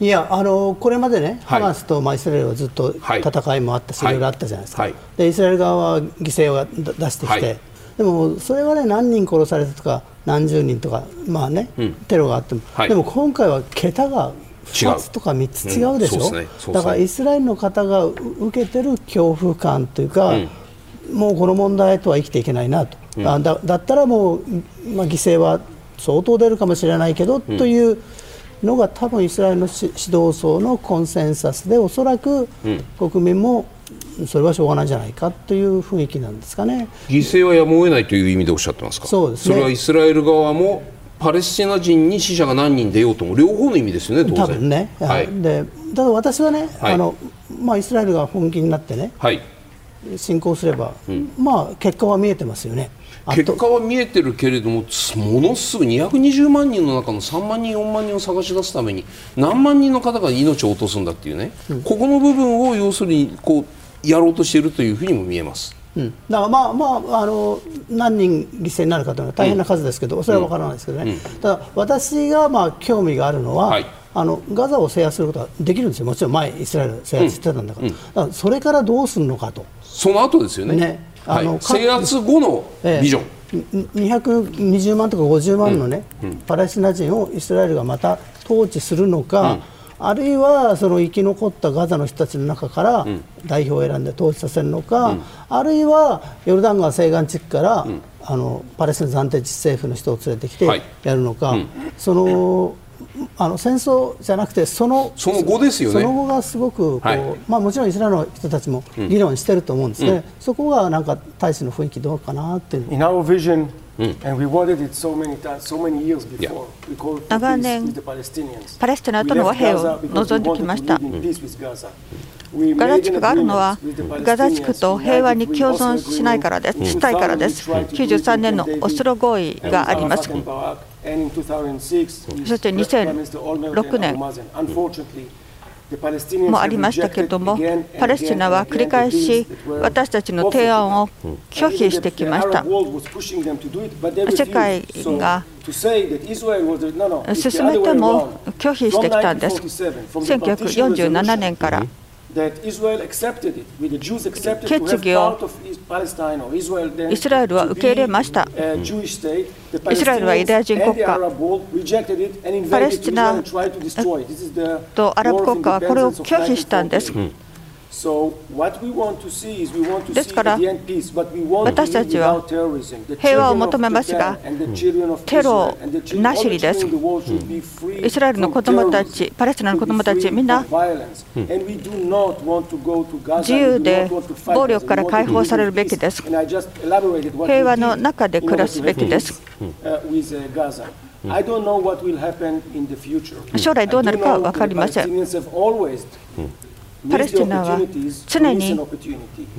いやあのこれまでね、はい、ハマスと、まあ、イスラエルはずっと戦いもあったし、はい、いろいろあったじゃないですか、はい、でイスラエル側は犠牲を出してきて、でもそれはね何人殺されたとか何十人とか、まあね、うん、テロがあっても、でも今回は桁が2つとか3つ違うでしょ、うんね、だからイスラエルの方が受けてる恐怖感というか、うん、もうこの問題とは生きていけないなと、うん、あだだったらもう、まあ、犠牲は相当出るかもしれないけど、というのが多分イスラエルの指導層のコンセンサスでおそらく国民もそれはしょうがないんじゃないかという雰囲気なんですかね。犠牲はやむを得ないという意味でおっしゃってますか？そうです、ね、それはイスラエル側もパレスチナ人に死者が何人出ようとも両方の意味ですよね、多分ね。はい、でただ私はね、はい、あのまあ、イスラエルが本気になってね、はい、侵攻すれば、うん、まあ、結果は見えてますよね。結果は見えてるけれども、ものすぐ220万人の中の3万人、4万人を探し出すために、何万人の方が命を落とすんだっていうね、うん、ここの部分を要するにこうやろうとしているというふうにも見えます。うん、だからまあまああの何人犠牲になるかというのは大変な数ですけど、うん、それは分からないですけどね、うん、ただ私がまあ興味があるのは、はい、あのガザを制圧することはできるんですよ、もちろん前、イスラエル制圧してたんだから、だからそれからどうするのかと。その後ですよね、ね。あの、はい、制圧後のビジョン。え220万とか50万のね、パレスチナ人をイスラエルがまた統治するのか、あるいはその生き残ったガザの人たちの中から代表を選んで統治させるのか、うん、あるいはヨルダン川西岸地区から、うん、あのパレスチナ暫定自治政府の人を連れてきてやるのか、はいうん、そのあの戦争じゃなくてそのその後ですよね。その後がすごくこう、はい、まあ、もちろんイスラエルの人たちも議論してると思うんですね、そこがなんか大使の雰囲気どうかなっていう。長年、パレスチナとの和平を望んできました。ガザ地区があるのは、ガザ地区と平和に共存しないからです、したいからです。93年のオスロ合意があります。そして2006年、もありましたけれども、パレスチナは繰り返し私たちの提案を拒否してきました。世界が進めても拒否してきたんです。1947年から決議をイスラエルは受け入れました。イスラエルはユダヤ人国家、パレスチナとアラブ国家はこれを拒否したんです。ですから、私たちは平和を求めますが、テロなしにです。イスラエルの子供たち、パレスチナの子供たち、みんな自由で暴力から解放されるべきです。平和の中で暮らすべきです。将来どうなるかは分かりません。パレスチナは常に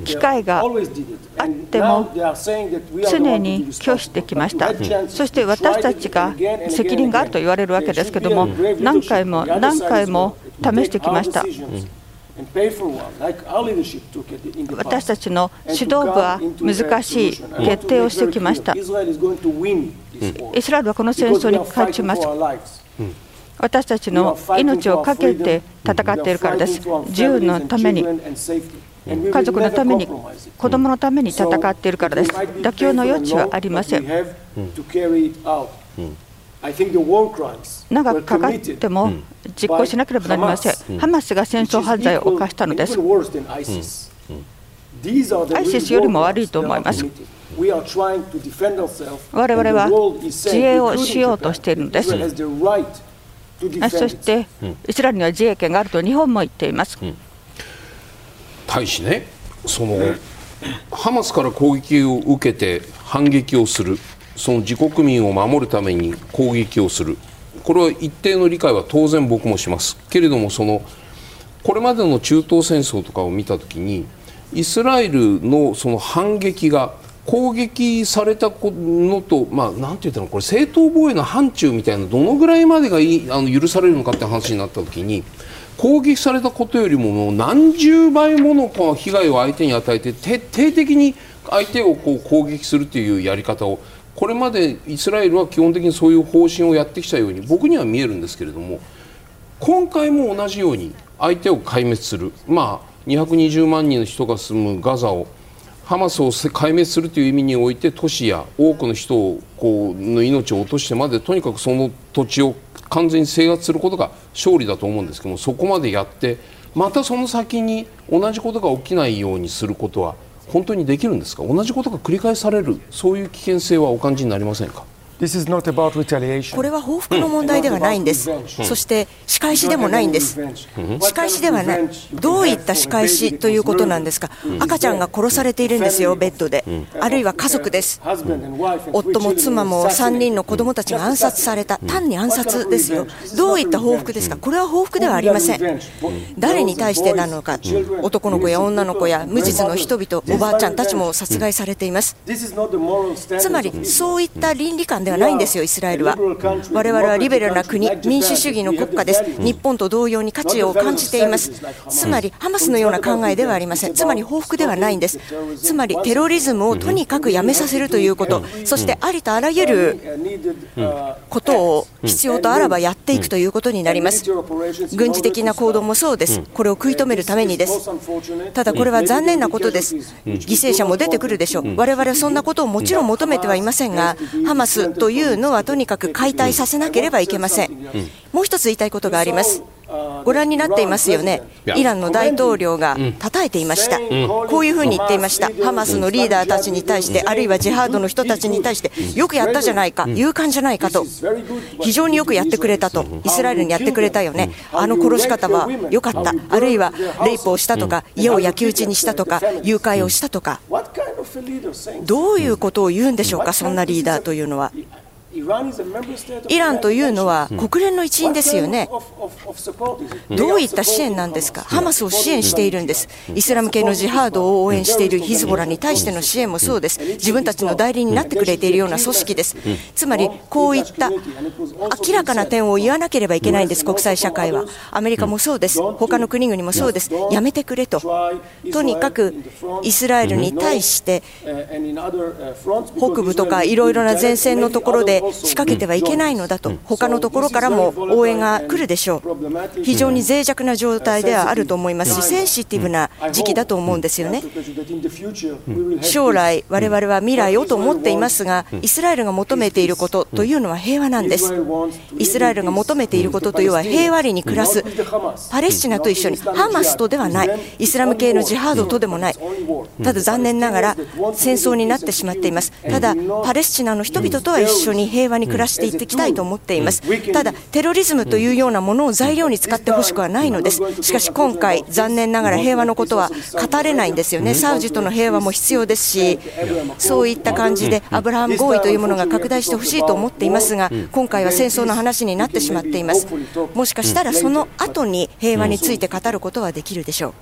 機会があっても常に拒否してきました、そして私たちが責任があると言われるわけですけれども、何回も何回も試してきました。私たちの指導部は難しい決定をしてきました。イスラエルはこの戦争に勝ちます。私たちの命を懸けて戦っているからです。自由のために、家族のために、子供のために戦っているからです。妥協の余地はありません。長くかかっても実行しなければなりません。ハマスが戦争犯罪を犯したのです。ISIS よりも悪いと思います。我々は自衛をしようとしているのです。そしてイスラエルには自衛権があると日本も言っています。大使ね。そのハマスから攻撃を受けて反撃をする。その自国民を守るために攻撃をする。これは一定の理解は当然僕もします。けれどもそのこれまでの中東戦争とかを見たときにイスラエルのその反撃が攻撃されたのと、まあ、なんて言ったこれ正当防衛の範疇みたいなどのぐらいまでがいいあの許されるのかって話になった時に攻撃されたことよりももう何十倍もの被害を相手に与えて徹底的に相手をこう攻撃するというやり方をこれまでイスラエルは基本的にそういう方針をやってきたように僕には見えるんですけれども今回も同じように相手を壊滅する、まあ、220万人の人が住むガザをハマスを壊滅するという意味において都市や多くの人をこうの命を落としてまでとにかくその土地を完全に制圧することが勝利だと思うんですけどもそこまでやってまたその先に同じことが起きないようにすることは本当にできるんですか？同じことが繰り返されるそういう危険性はお感じになりませんか？これは報復の問題ではないんです、そして仕返しでもないんです、仕返しではない、どういった仕返しということなんですか、赤ちゃんが殺されているんですよ、ベッドで、あるいは家族です、夫も妻も3人の子供たちが暗殺された、単に暗殺ですよ、どういった報復ですか、これは報復ではありません、誰に対してなのか、男の子や女の子や無実の人々、おばあちゃんたちも殺害されています。つまりそういった倫理観ではないんですよ、イスラエルは。我々はリベラルな国、民主主義の国家です。日本と同様に価値を感じています。つまり、ハマスのような考えではありません。つまり、報復ではないんです。つまり、テロリズムをとにかくやめさせるということ、そしてありとあらゆることを必要とあらばやっていくということになります。軍事的な行動もそうです。これを食い止めるためにです。ただ、これは残念なことです。犠牲者も出てくるでしょう。我々はそんなことをもちろん求めてはいませんが、ハマスというのはとにかく解体させなければいけません。もう一つ言いたいことがあります。ご覧になっていますよね、イランの大統領が叩いていました、こういうふうに言っていました、ハマスのリーダーたちに対して、あるいはジハードの人たちに対して、よくやったじゃないか、勇敢じゃないかと、非常によくやってくれたと、イスラエルにやってくれたよね、あの殺し方は良かった、あるいはレイプをしたとか、家を焼き討ちにしたとか、誘拐をしたとか、どういうことを言うんでしょうか、そんなリーダーというのは。イランというのは国連の一員ですよね、どういった支援なんですか、ハマスを支援しているんです、イスラム系のジハードを応援しているヒズボラに対しての支援もそうです、自分たちの代理になってくれているような組織です、つまりこういった明らかな点を言わなければいけないんです、国際社会は。アメリカもそうです、他の国々もそうです、やめてくれと、とにかくイスラエルに対して、北部とかいろいろな前線のところで仕掛けてはいけないのだと、他のところからも応援が来るでしょう、非常に脆弱な状態ではあると思いますし、センシティブな時期だと思うんですよね。将来、我々は未来をと思っていますが、イスラエルが求めていることというのは平和なんです。イスラエルが求めていることというのは平和裏に暮らす、パレスチナと一緒に、ハマスとではない、イスラム系のジハードとでもない、ただ残念ながら戦争になってしまっています。ただ、パレスチナの人々とは一緒に平和に暮らしていっていきたいと思っています。ただ、テロリズムというようなものを材料に使ってほしくはないのです。しかし今回、残念ながら平和のことは語れないんですよね。サウジとの平和も必要ですし、そういった感じでアブラハム合意というものが拡大してほしいと思っていますが、今回は戦争の話になってしまっています。もしかしたらその後に平和について語ることはできるでしょう。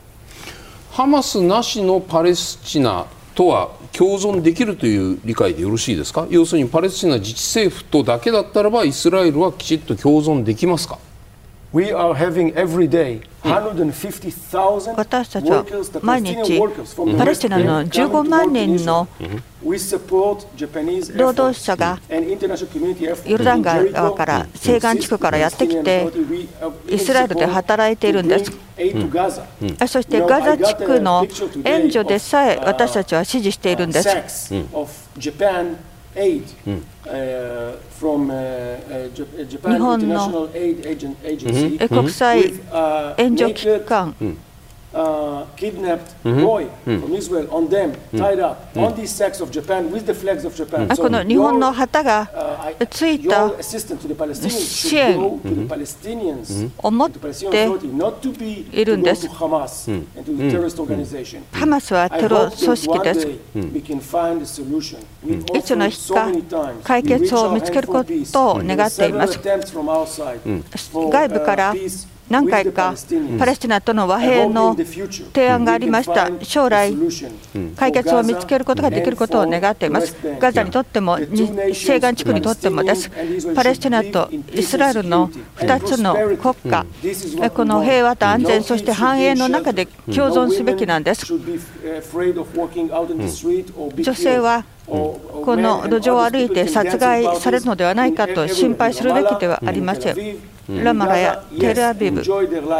ハマスなしのパレスチナとは共存できるという理解でよろしいですか？要するにパレスチナ自治政府とだけだったらばイスラエルはきちっと共存できますか？私たちは毎日パレスチナの15万人の労働者がヨルダン川から西岸地区からやってきてイスラエルで働いているんです。そしてガザ地区の援助でさえ私たちは支持しているんです。日本の国際援助機関 uh, kidnapped boy from Israel on them, tied up on these sacks of Japan with the flags of Japan. この日本の旗がついた支援を持っているんです。ハマスはテロ組織です。いつの日か解決を見つけることを願っています。外部から何回かパレスチナとの和平の提案がありました。将来、解決を見つけることができることを願っています。ガザにとっても、西岸地区にとってもです。パレスチナとイスラエルの2つの国家、この平和と安全、そして繁栄の中で共存すべきなんです。女性はこの路上を歩いて殺害されるのではないかと心配するべきではありません。ラマラやテルアビブ、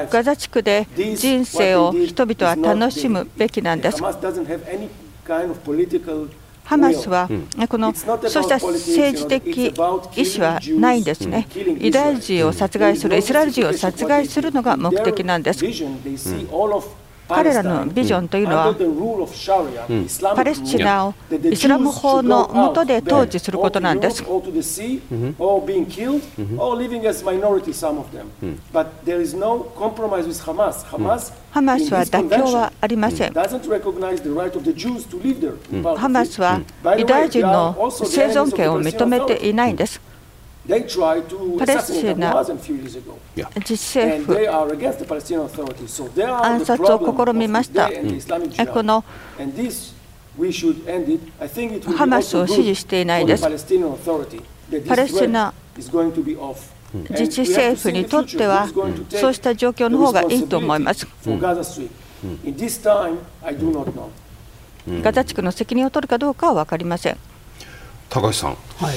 ガザ地区で人生を人々は楽しむべきなんです。ハマスはこのそうした政治的意思はないんですね。ユダヤ人を殺害する、イスラエル人を殺害するのが目的なんです。彼らのビジョンというのは、パレスチナをイスラム法の下で統治することなんです。ハマスは妥協はありません。ハマスはユダヤ人の生存権を認めていないんです。パレスチナ自治政府暗殺を試みました。このハマスを支持していないです。パレスチナ自治政府にとっては、そうした状況の方がいいと思います。ガザ地区の責任を取るかどうかは分かりません。高橋さん、はい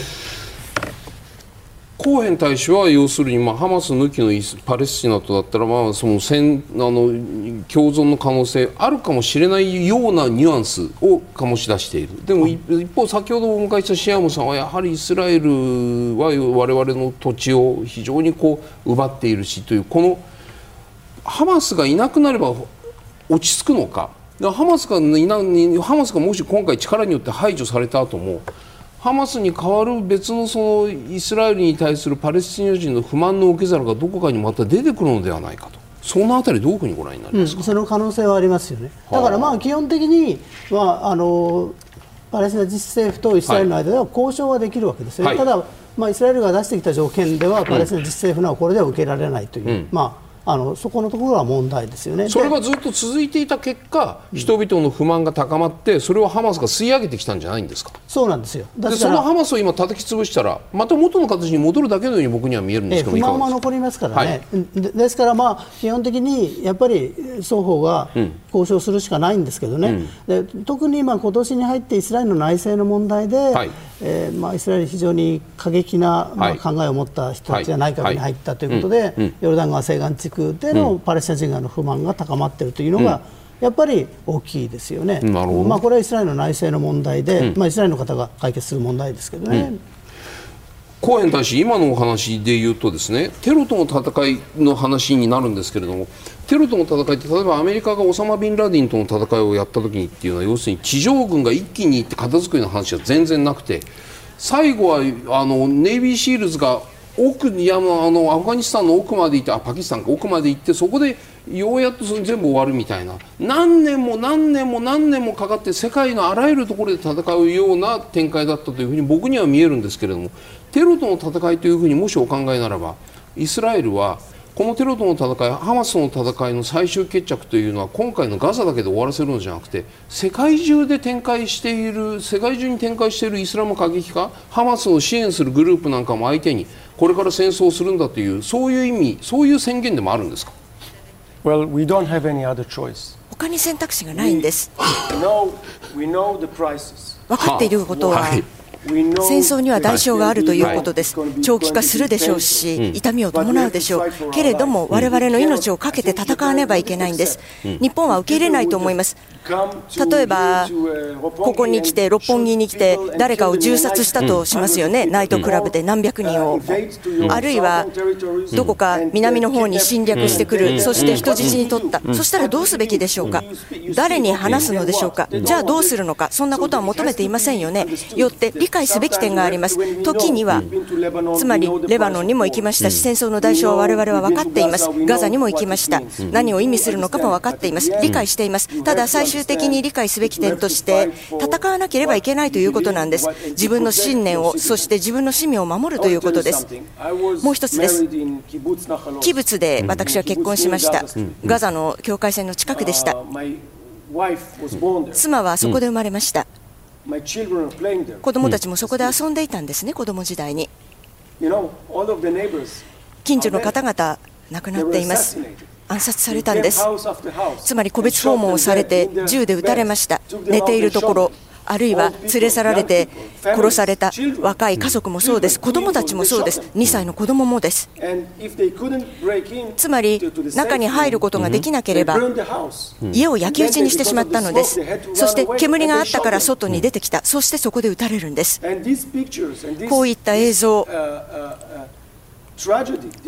コーヘン大使は要するに、まあ、ハマス抜きのパレスチナとだったら、まあ、そのあの共存の可能性あるかもしれないようなニュアンスを醸し出している。でも一方、先ほどお迎えしたシアムさんはやはりイスラエルは我々の土地を非常にこう奪っているしというこのハマスがいなくなれば落ち着くのか。ハマスがいなハマスがもし今回力によって排除された後もハマスに代わる別のそのイスラエルに対するパレスチナ人の不満の受け皿がどこかにまた出てくるのではないかと。そのあたりどういうふうにご覧になりますか、うん、その可能性はありますよね。だからまあ基本的に、まあ、あのパレスチナ自治政府とイスラエルの間では交渉はできるわけですよ、はい、ただ、まあ、イスラエルが出してきた条件では、パレスチナ自治政府のはこれでは受けられないという、うん、まああのそこのところは問題ですよね。それがずっと続いていた結果、人々の不満が高まって、それをハマスが吸い上げてきたんじゃないんですか？そうなんですよ。でそのハマスを今、叩き潰したら、また元の形に戻るだけのように僕には見えるんですけど、不満は残りますからね、はい、でですから、まあ、基本的にやっぱり双方が交渉するしかないんですけどね、うん、で特に今、今年に入ってイスラエルの内政の問題で、はいえーまあ、イスラエル非常に過激な、まあ、考えを持った人たちが内閣に入ったということで、ヨルダン川西岸地区でのパレスチナ人側の不満が高まっているというのが、やっぱり大きいですよね、まあ、これはイスラエルの内政の問題で、まあ、イスラエルの方が解決する問題ですけどね。コーヘン大使、今のお話で言うとですねテロとの戦いの話になるんですけれどもテロとの戦いって例えばアメリカがオサマ・ビンラディンとの戦いをやった時にっていうのは要するに地上軍が一気に行って片付くような話は全然なくて最後はあのネイビーシールズが奥にあのアフガニスタンの奥まで行ってあパキスタンか奥まで行ってそこでようやっと全部終わるみたいな。何年も何年も何年もかかって世界のあらゆるところで戦うような展開だったというふうに僕には見えるんですけれどもテロとの戦いというふうにもしお考えならばイスラエルはこのテロとの戦いハマスの戦いの最終決着というのは今回のガザだけで終わらせるのじゃなくて世界中で展開している世界中に展開しているイスラム過激派ハマスを支援するグループなんかも相手にこれから戦争をするんだというそういう意味そういう宣言でもあるんですか？Well, we don't have any other choice. 他に選択肢がないんです。分かっていることは、はい戦争には代償があるということです、長期化するでしょうし、痛みを伴うでしょう、けれども、われわれの命を懸けて戦わねばいけないんです、日本は受け入れないと思います、例えば、ここに来て、六本木に来て、誰かを銃殺したとしますよね、ナイトクラブで何百人を、あるいはどこか南の方に侵略してくる、そして人質に取った、そしたらどうすべきでしょうか、誰に話すのでしょうか、じゃあどうするのか、そんなことは求めていませんよね、よって理解すべき点があります、時には、つまりレバノンにも行きました。し、戦争の代償は我々は分かっています、ガザにも行きました、何を意味するのかも分かっています、理解しています、ただ最終的に理解すべき点として、戦わなければいけないということなんです、自分の信念を、そして自分の使命を守るということです。もう一つです、キブツで私は結婚しました、ガザの境界線の近くでした。妻はそこで生まれました。子供たちもそこで遊んでいたんですね、子供時代に。近所の方々、亡くなっています。暗殺されたんです。つまり個別訪問をされて銃で撃たれました。寝ているところ、あるいは連れ去られて殺された若い家族もそうです、子供たちもそうです、2歳の子供もです。つまり、中に入ることができなければ、家を焼き討ちにしてしまったのです。そして煙があったから外に出てきた、そしてそこで撃たれるんです。こういった映像、こ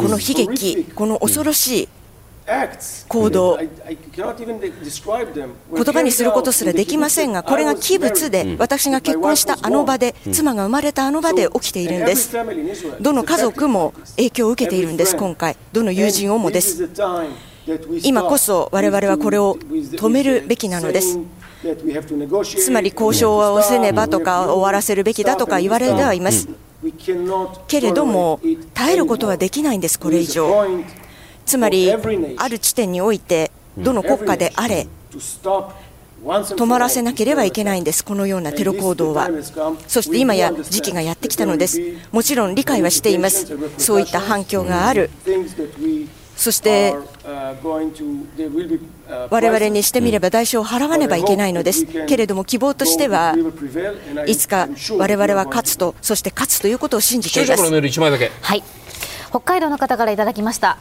の悲劇、この恐ろしい行動、言葉にすることすらできませんが、これが器物で、私が結婚したあの場で、妻が生まれたあの場で起きているんです。どの家族も影響を受けているんです、今回、どの友人をもです。今こそ我々はこれを止めるべきなのです。つまり交渉をせねばとか終わらせるべきだとか言われてはいます。けれども耐えることはできないんです、これ以上。つまり、ある地点において、どの国家であれ、止まらせなければいけないんです、このようなテロ行動は。そして今や時期がやってきたのです。もちろん理解はしています。そういった反響がある。そして我々にしてみれば代償を払わねばいけないのです。けれども希望としてはいつか我々は勝つと、そして勝つということを信じています。はい、北海道の方からいただきました。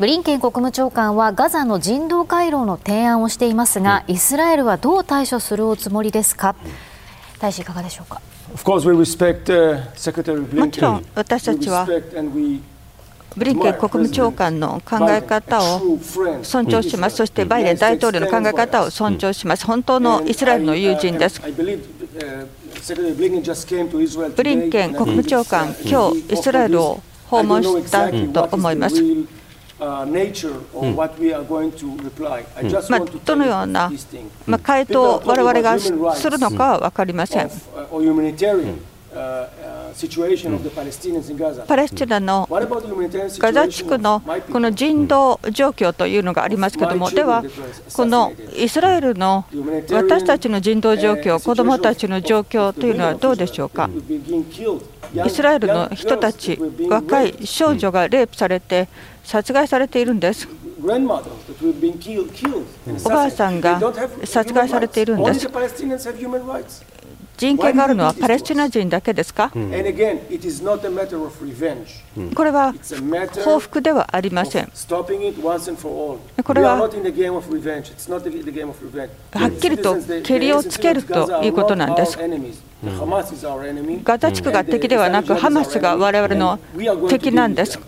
ブリンケン国務長官はガザの人道回廊の提案をしていますが、イスラエルはどう対処するおつもりですか、大使いかがでしょうか？もちろん私たちはブリンケン国務長官の考え方を尊重します、そしてバイデン大統領の考え方を尊重します、本当のイスラエルの友人です。ブリンケン国務長官、今日イスラエルを訪問したと思います。まあ、どのような、まあ、回答を我々がするのかは分かりません。パレスチナのガザ地区のこの人道状況というのがありますけれども、では、このイスラエルの私たちの人道状況、子どもたちの状況というのはどうでしょうか？イスラエルの人たち、若い少女がレイプされて殺害されているんです。おばあさんが殺害されているんです。人権があるのはパレスチナ人だけですか、これは報復ではありません。これははっきりとけりをつけるということなんです。ガザ地区が敵ではなく、ハマスが我々の敵なんです。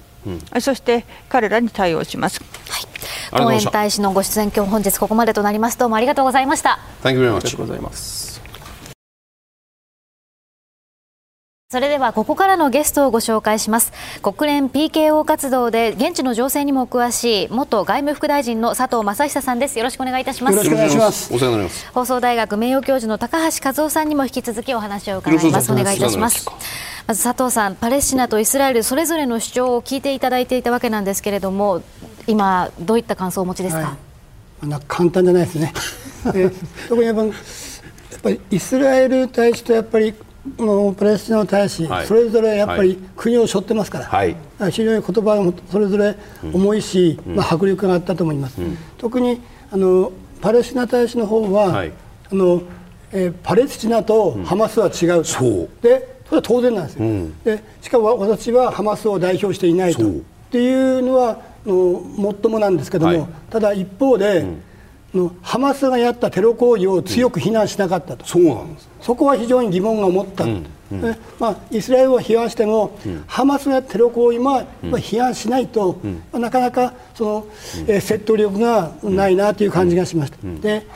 そして彼らに対応します。はい、応援大使のご出演、今日本日ここまでとなります。どうもありがとうございました。ありがとうございます。それではここからのゲストをご紹介します。国連 PKO 活動で現地の情勢にも詳しい元外務副大臣の佐藤正久さんです。よろしくお願いいたします。よろしくお願いします。お世話になります。放送大学名誉教授の高橋和夫さんにも引き続きお話を伺います。お願いいたします。まず佐藤さんパレスチナとイスラエルそれぞれの主張を聞いていただいていたわけなんですけれども今どういった感想をお持ちですか、はい、簡単じゃないですね。特にやっぱりイスラエルに対してやっぱりパレスチナの大使、はい、それぞれやっぱり国を背負ってますから、はい、非常に言葉もそれぞれ重いし、うん、まあ、迫力があったと思います、うん、特にあのパレスチナ大使の方は、はい、あのえー、パレスチナとハマスは違う、うん、そう。でそれは当然なんですよ、でしかも私はハマスを代表していないと。っていうのはのもっともなんですけども、ただ一方で、のハマスがやったテロ行為を強く非難しなかったと、そうなんですそこは非常に疑問が思った、うんうん、まあ、イスラエルを批判しても、うん、ハマスがテロ行為も批判しないと、まあ、なかなかその、えー、説得力がないなという感じがしました。で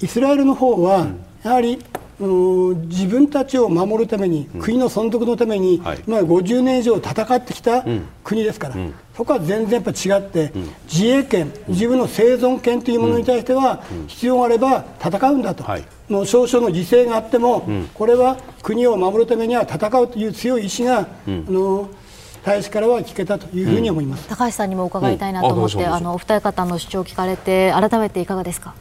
イスラエルの方はやはり自分たちを守るために、国の存続のために、はい、まあ、50年以上戦ってきた国ですから、そこは全然やっぱ違って、自衛権、自分の生存権というものに対しては、必要があれば戦うんだと、はい、の少々の犠牲があっても、これは国を守るためには戦うという強い意志が、あの大使からは聞けたというふうに思います、高橋さんにも伺いたいなと思って、あのお二方の主張を聞かれて、改めていかがですか？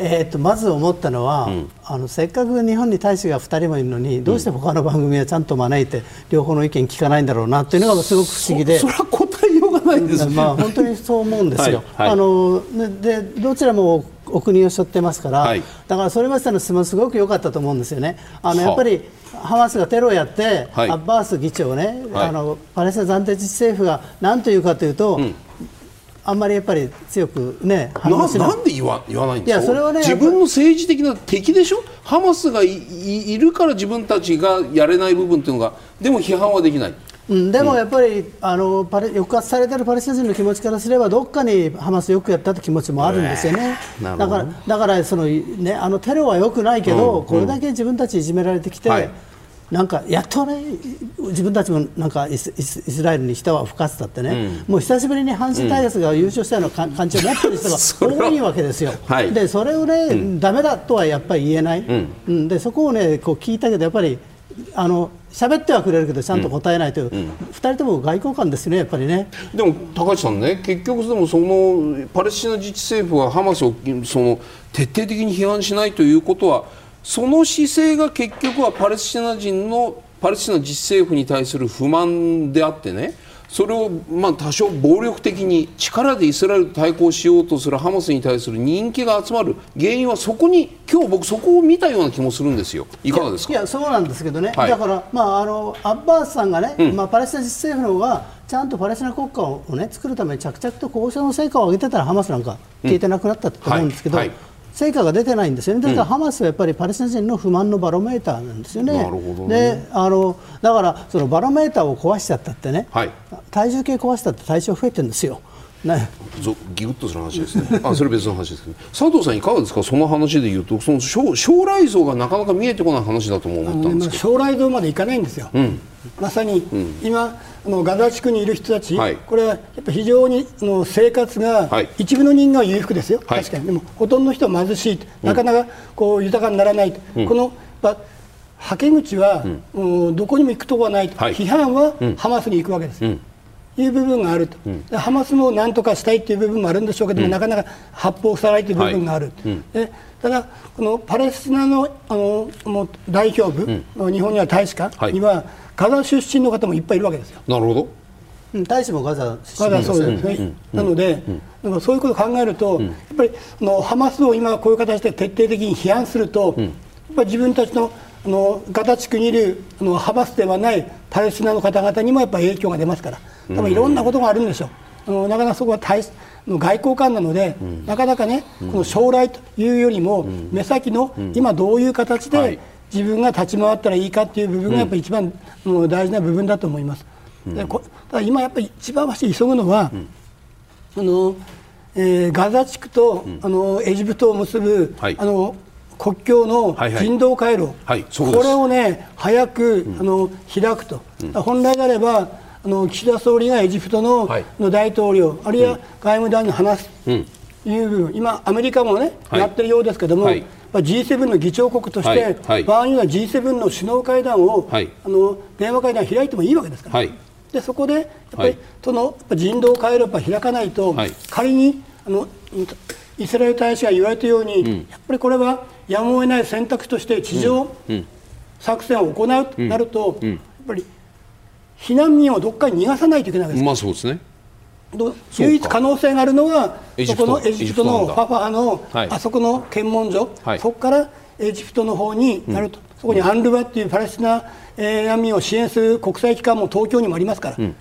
えーと、まず思ったのは、うん、あのせっかく日本に大使が2人もいるのにどうして他の番組はちゃんと招いて両方の意見聞かないんだろうなというのがすごく不思議で。それは答えようがないです、まあ、本当にそう思うんですよ。はいはい、あのでどちらもお国を背負ってますから、はい、だからそれまでの質問すごく良かったと思うんですよね。あのやっぱりハマスがテロをやって、アッバース議長ね、あのパレスチナ暫定自治政府が何というかというと、うんあんまりやっぱり強くねななんで言わ言わないんですか？いやそれは、ね、自分の政治的な敵でしょ？ハマスがいるから自分たちがやれない部分っていうのがでも批判はできない。うん、でもやっぱり、うん、あのパレ抑圧されているパレスチナ人の気持ちからすればどっかにハマスよくやったって気持ちもあるんですよね、だからだからその、ね、あのテロはよくないけど、うん、これだけ自分たちいじめられてきて、はいなんかやっとね自分たちもなんかイスラエルに舌は不活だってね、うん、もう久しぶりに阪神タイガースが優勝したような感じを持ってる人が 多いわけですよ。はい、でそれをね、うん、ダメだとはやっぱり言えない、うん、でそこをねこう聞いたけどやっぱりあの喋ってはくれるけどちゃんと答えないという、うん、2人とも外交官ですね、やっぱりね。でも高橋さんね、結局でもそのパレスチナ自治政府はハマスをその徹底的に批判しないということはその姿勢が結局はパレスチナ人のパレスチナ自治政府に対する不満であってねそれをまあ多少暴力的に力でイスラエルと対抗しようとするハマスに対する人気が集まる。原因はそこに今日僕そこを見たような気もするんですよ。いかがですか？いやそうなんですけどね、はい、だからまああのアッバースさんがね、うん、まあパレスチナ自治政府の方がちゃんとパレスチナ国家をね作るために着々と交渉の成果を上げてたらハマスなんか消えてなくなったと思うんですけど、うんはい。はい成果が出てないんですよね、ですから、ハマスはやっぱりパレスチナ人の不満のバロメーターなんですよね、ねであのだからそのバロメーターを壊しちゃったってね、はい、体重計壊したって体重増えてるんですよ。ね、ギュッとする話ですね。あ、それ別の話ですね。佐藤さんいかがですか？その話で言うと、その将将来像がなかなか見えてこない話だと思ったんです将来像までいかないんですよ。うん、まさに、うん、のガザ地区にいる人たち、はい、これはやっぱ非常にの生活が、はい、一部の人間は裕福ですよ、はい、確かに、でもほとんどの人は貧しい、なかなかこう豊かにならない、うん、このはけ口は、うん、どこにも行くところはないと、批判はハマスに行くわけです。いう部分があると、ハマスもなんとかしたいという部分もあるんでしょうけども、なかなか八方塞がりという部分がある、でただ、このパレスチナのあのもう代表部、日本には大使館には、ガザ出身の方もいっぱいいるわけですよ。なるほど。大使もガザガザそうですね、なので、うん、そういうことを考えると、やっぱりのハマスを今こういう形で徹底的に批判すると、やっぱり自分たちのああのガザ地区にいるあのハマスではないパレスチナの方々にもやっぱり影響が出ますから。多分いろんなことがあるんでしょう。あのなかなかそこは大の外交官なので、うん、なかなかね、この将来というよりも、目先の今どういう形で自分が立ち回ったらいいかっていう部分がやっぱり一番もう大事な部分だと思います。でこただ今やっぱり一番私急ぐのは、あのえー、ガザ地区と、あのエジプトを結ぶ、はい、あの国境の人道回廊、はいはい、これをね早く、あの開くと、本来であればあの岸田総理がエジプトの,、の大統領あるいは外務大臣に話すという部分、今アメリカもね、やってるようですけども、G7 の議長国として、場合には G7 の首脳会談を、あの電話会談を開いてもいいわけですから。でそこでやっぱり、その人道回廊を開かないと、仮にあのイスラエル大使が言われたように、うん、やっぱりこれはやむを得ない選択として地上作戦を行うとなると、やっぱり避難民をどっかに逃がさないといけないわけです。まあそうですね唯一可能性があるのはそこのエジプトのファファの、はい、あそこの検問所、はい、そこからエジプトの方になると、うん、そこにアンルバっていうパレスチナ、えー、難民を支援する国際機関も東京にもありますから、うん、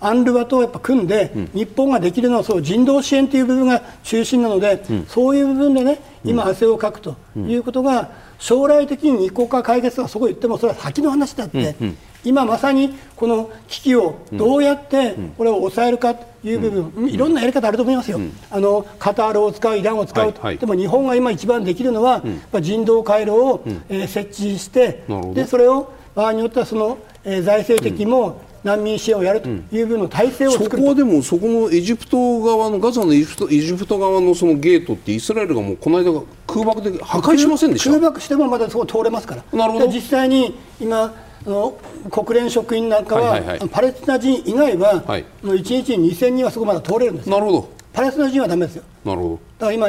アンルバとやっぱ組んで、うん、日本ができるのはそう人道支援という部分が中心なので、そういう部分でね今、汗をかくということが、将来的に二国家解決がそこ言ってもそれは先の話だって。今まさにこの危機をどうやってこれを抑えるかという部分、いろんなやり方あると思いますよ、あのカタールを使う、イランを使う。と、はいはい、でも日本が今一番できるのは、人道回廊を、えー、設置して、でそれを場合によってはその、えー、財政的も、難民支援をやるという分の体制を作る、そこはでも、そこのエジプト側のガザのエジプトエジプト側のそのゲートって、イスラエルがもうこの間、空爆で破壊しませんでした？空爆してもまだそこ通れますから、なるほど。実際に今、の国連職員なんかは、はいはいはい、パレスチナ人以外は、はい、1日に2000人はそこまで通れるんですなるほど。パレスチナ人はだめですよ。なるほど。だから今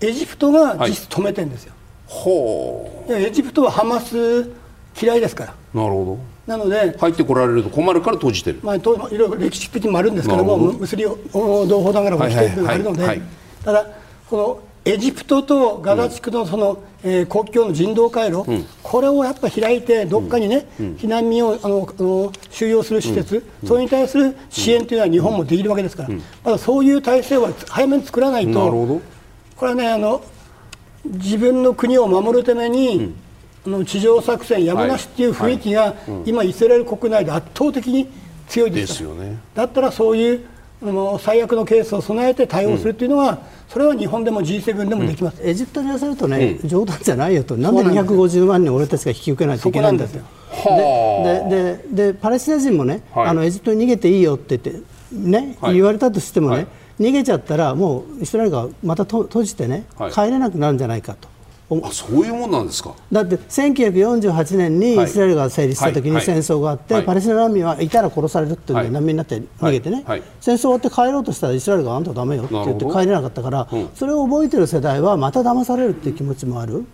エジプトが実質止めてるんですよ、ほう。エジプトはハマス嫌いですから。なるほど。なので入ってこられると困るから閉じてる、まあ、といろいろ歴史的にもあるんですけど。もムスリ同胞ながらもしているのがあるので、ただこのエジプトとガザ地区のその、えー、国境の人道回廊、うん、これをやっぱ開いて、どっかにね、うん、避難民をあの収容する施設、うん、それに対する支援というのは日本もできるわけですから、まだそういう体制を早めに作らないと、これはねあの、自分の国を守るために、あの地上作戦やむなしっていう雰囲気が、今、イスラエル国内で圧倒的に強いですよね、だったらそういうあの最悪のケースを備えて対応するというのは、それは日本でも G7 でもできます、うん、エジプトに言わせるとね、うん、冗談じゃないよと、なんで250万人俺たちが引き受けないといけないんですよ。でででパレスチナ人もね、はい、あのエジプトに逃げていいよって言って、ね、はい、言われたとしてもね、はい、逃げちゃったらもうイスラエルがまたと閉じてね、帰れなくなるんじゃないかと。あそういうもんなんですか。だって1948年にイスラエルが成立した時に戦争があって、パレスチナ難民はいたら殺されるっていうんで難民になって逃げてね、戦争終わって帰ろうとしたらイスラエルがあんただめよって言って帰れなかったから、うん、それを覚えてる世代はまた騙されるっていう気持ちもある、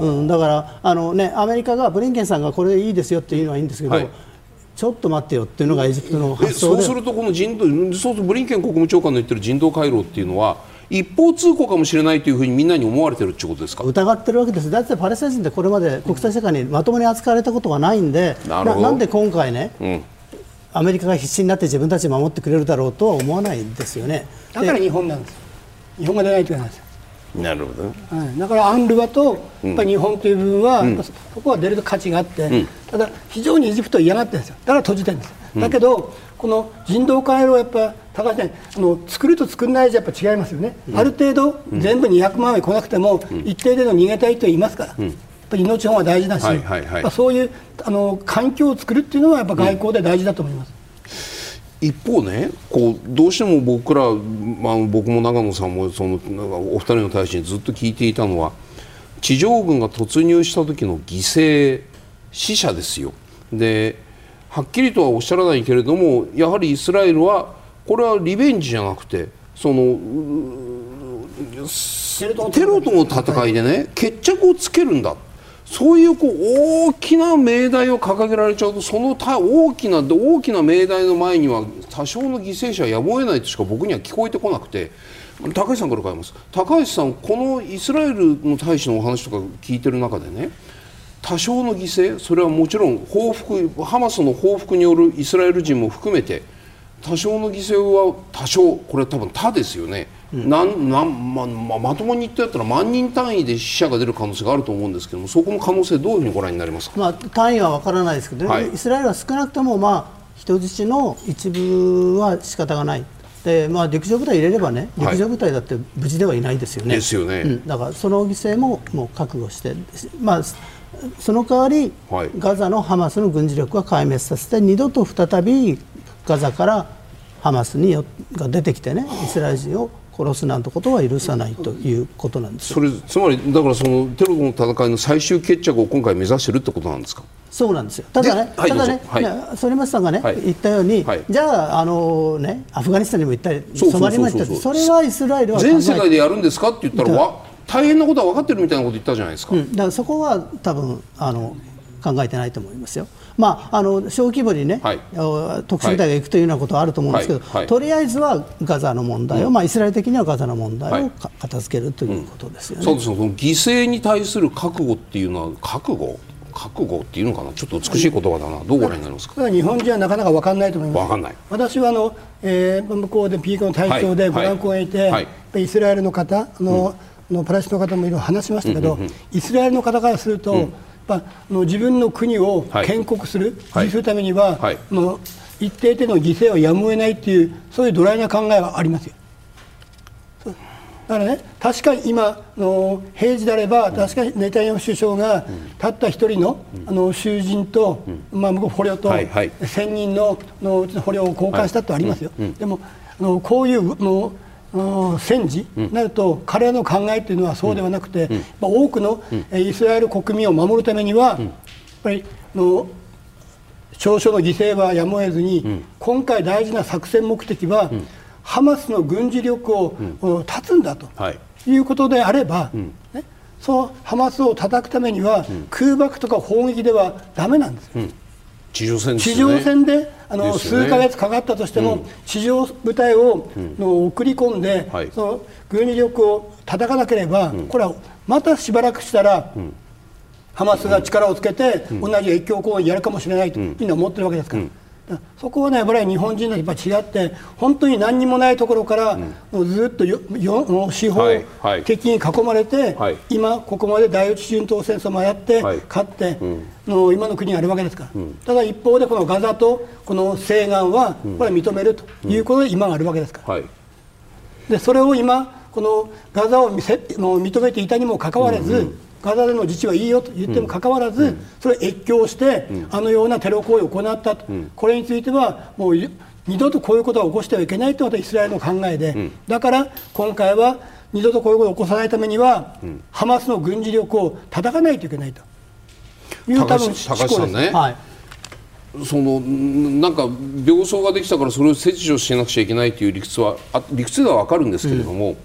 うん、だからあの、ね、アメリカがブリンケンさんがこれでいいですよっていうのはいいんですけど、ちょっと待ってよっていうのがエジプトの発想で。そうするとこの人道そうするとブリンケン国務長官の言ってる人道回廊っていうのは一方通行かもしれないというふうにみんなに思われてるってことですか？疑ってるわけです、だってパレスチナ人ってこれまで国際社会にまともに扱われたことがないんで、ななんで今回ね、うん、アメリカが必死になって自分たち守ってくれるだろうとは思わないんですよね。だから日本なんです日本が出ないといけないんですよ。なるほど、はい、だからアンルバとやっぱ日本という部分は、うん、そこは出る価値があって、うん、ただ非常にエジプトは嫌がってるんですよ。だから閉じてるんです、だけどこの人道回廊をやっぱ高橋さんあの作ると作らないじゃやっぱ違いますよね、うん、ある程度、全部200万円来なくても、一定程度逃げたい人いますから、やっぱり命の方が大事だし、はいはいはい、そういうあの環境を作るっていうのはやっぱ外交で大事だと思います。一方ねこうどうしても僕ら、まあ、僕も長野さんもそのお二人の対しにずっと聞いていたのは地上軍が突入した時の犠牲死者ですよ。ではっきりとはおっしゃらないけれどもやはりイスラエルはこれはリベンジじゃなくてそのテロとの戦い。でね決着をつけるんだ。そういうこう大きな命題を掲げられちゃうとその大きな大きな命題の前には多少の犠牲者はやむを得ないとしか僕には聞こえてこなくて高橋さんから伺います。高橋さんこのイスラエルの大使のお話とか聞いてる中でね多少の犠牲それはもちろん報復ハマスの報復によるイスラエル人も含めて多少の犠牲は多少これは多分他ですよね、うん、なんなんまままともに言ってやったら万人単位で死者が出る可能性があると思うんですけどもそこの可能性どういうふうにご覧になりますか、まあ、単位は分からないですけど、はい、イスラエルは少なくとも、まあ、人質の一部は仕方がない。でまあ、陸上部隊入れればね陸上部隊だって無事ではいないですよね、はい、ですよね、うん、だからその犠牲ももう覚悟して、まあ、その代わり、はい、ガザのハマスの軍事力は壊滅させて二度と再びガザからハマスによが出てきてねイスラエル人を殺すなんてことは許さないということなんですそれつまりだからそのテロの戦いの最終決着を今回目指しているってことなんですか？そうなんですよ。ただね、ただね、はい、反町さんがね、はい、言ったように、はい、じゃああの、ね、アフガニスタンにも行ったり、ソマリアに行ったり、それはイスラエルは全世界でやるんですかって言ったら、わ大変なことは分かってるみたいなこと言ったじゃないですか。うん、だからそこは多分あの考えてないと思いますよ。まあ、あの小規模にね、はい、特殊部隊が行くというようなことはあると思うんですけど、はい。はい、とりあえずはガザの問題を、うん、まあ、イスラエル的にはガザの問題を片付けるということですよね、うん、そうですその犠牲に対する覚悟っていうのは覚悟？覚悟っていうのかな？ちょっと美しい言葉だな。どうご覧になりますか？日本人はなかなか分かんないと思います。分かんない。私はあの、えー、向こうでピークの体操でご覧公演いて、イスラエルの方の、うん、のパレスチナの方もいろいろ話しましたけど、うんうんうん、イスラエルの方からすると、うん。まあ、の自分の国を建国する、はい、するためには、はい、の一定程度の犠牲はやむを得ないというそういうドライな考えはありますよ。だからね、確かに今の平時であれば、確かにネタニヤフ首相がたった一人のあの囚人と、まあ、向こう捕虜と1000人のの捕虜を交換したとありますよ。でもあのこういうの戦時になると、彼らの考えというのはそうではなくて、多くのイスラエル国民を守るためには、やっぱりの少々の犠牲はやむを得ずに、今回大事な作戦目的は、ハマスの軍事力を断つんだとい。うことであれば、ね、そのハマスを叩くためには、空爆とか砲撃ではだめなんですよ。地上戦、ね、地上戦であの、ね、数か月かかったとしても、うん、地上部隊を、の送り込んで、はい、その軍事力を叩かなければ、うん、これはまたしばらくしたら、ハマスが力をつけて、同じ越境行為やるかもしれないというのは思ってるわけですから。そこはね、やっぱり日本人のやっぱ違って、本当に何にもないところから、うん、ずっとよよ司法的に囲まれて、はい、今、ここまで第一春闘戦争もやって、はい、勝って、うん、の今の国があるわけですから、うん、ただ一方で、このガザとこの西岸は、これは認めるということで、今があるわけですから。はい、でそれを今このガザを認めていたにもかかわらず、ガザでの自治はいいよと言ってもかかわらず、それを越境して、あのようなテロ行為を行った。と、これについてはもう二度とこういうことを起こしてはいけないというのがイスラエルの考えで、だから今回は二度とこういうことを起こさないためには、ハマスの軍事力を叩かないといけないと。いう多分思考です。ね。はい。そのなんか病巣ができたからそれを切除しなくちゃいけないという理屈は理屈では分かるんですけれども、うん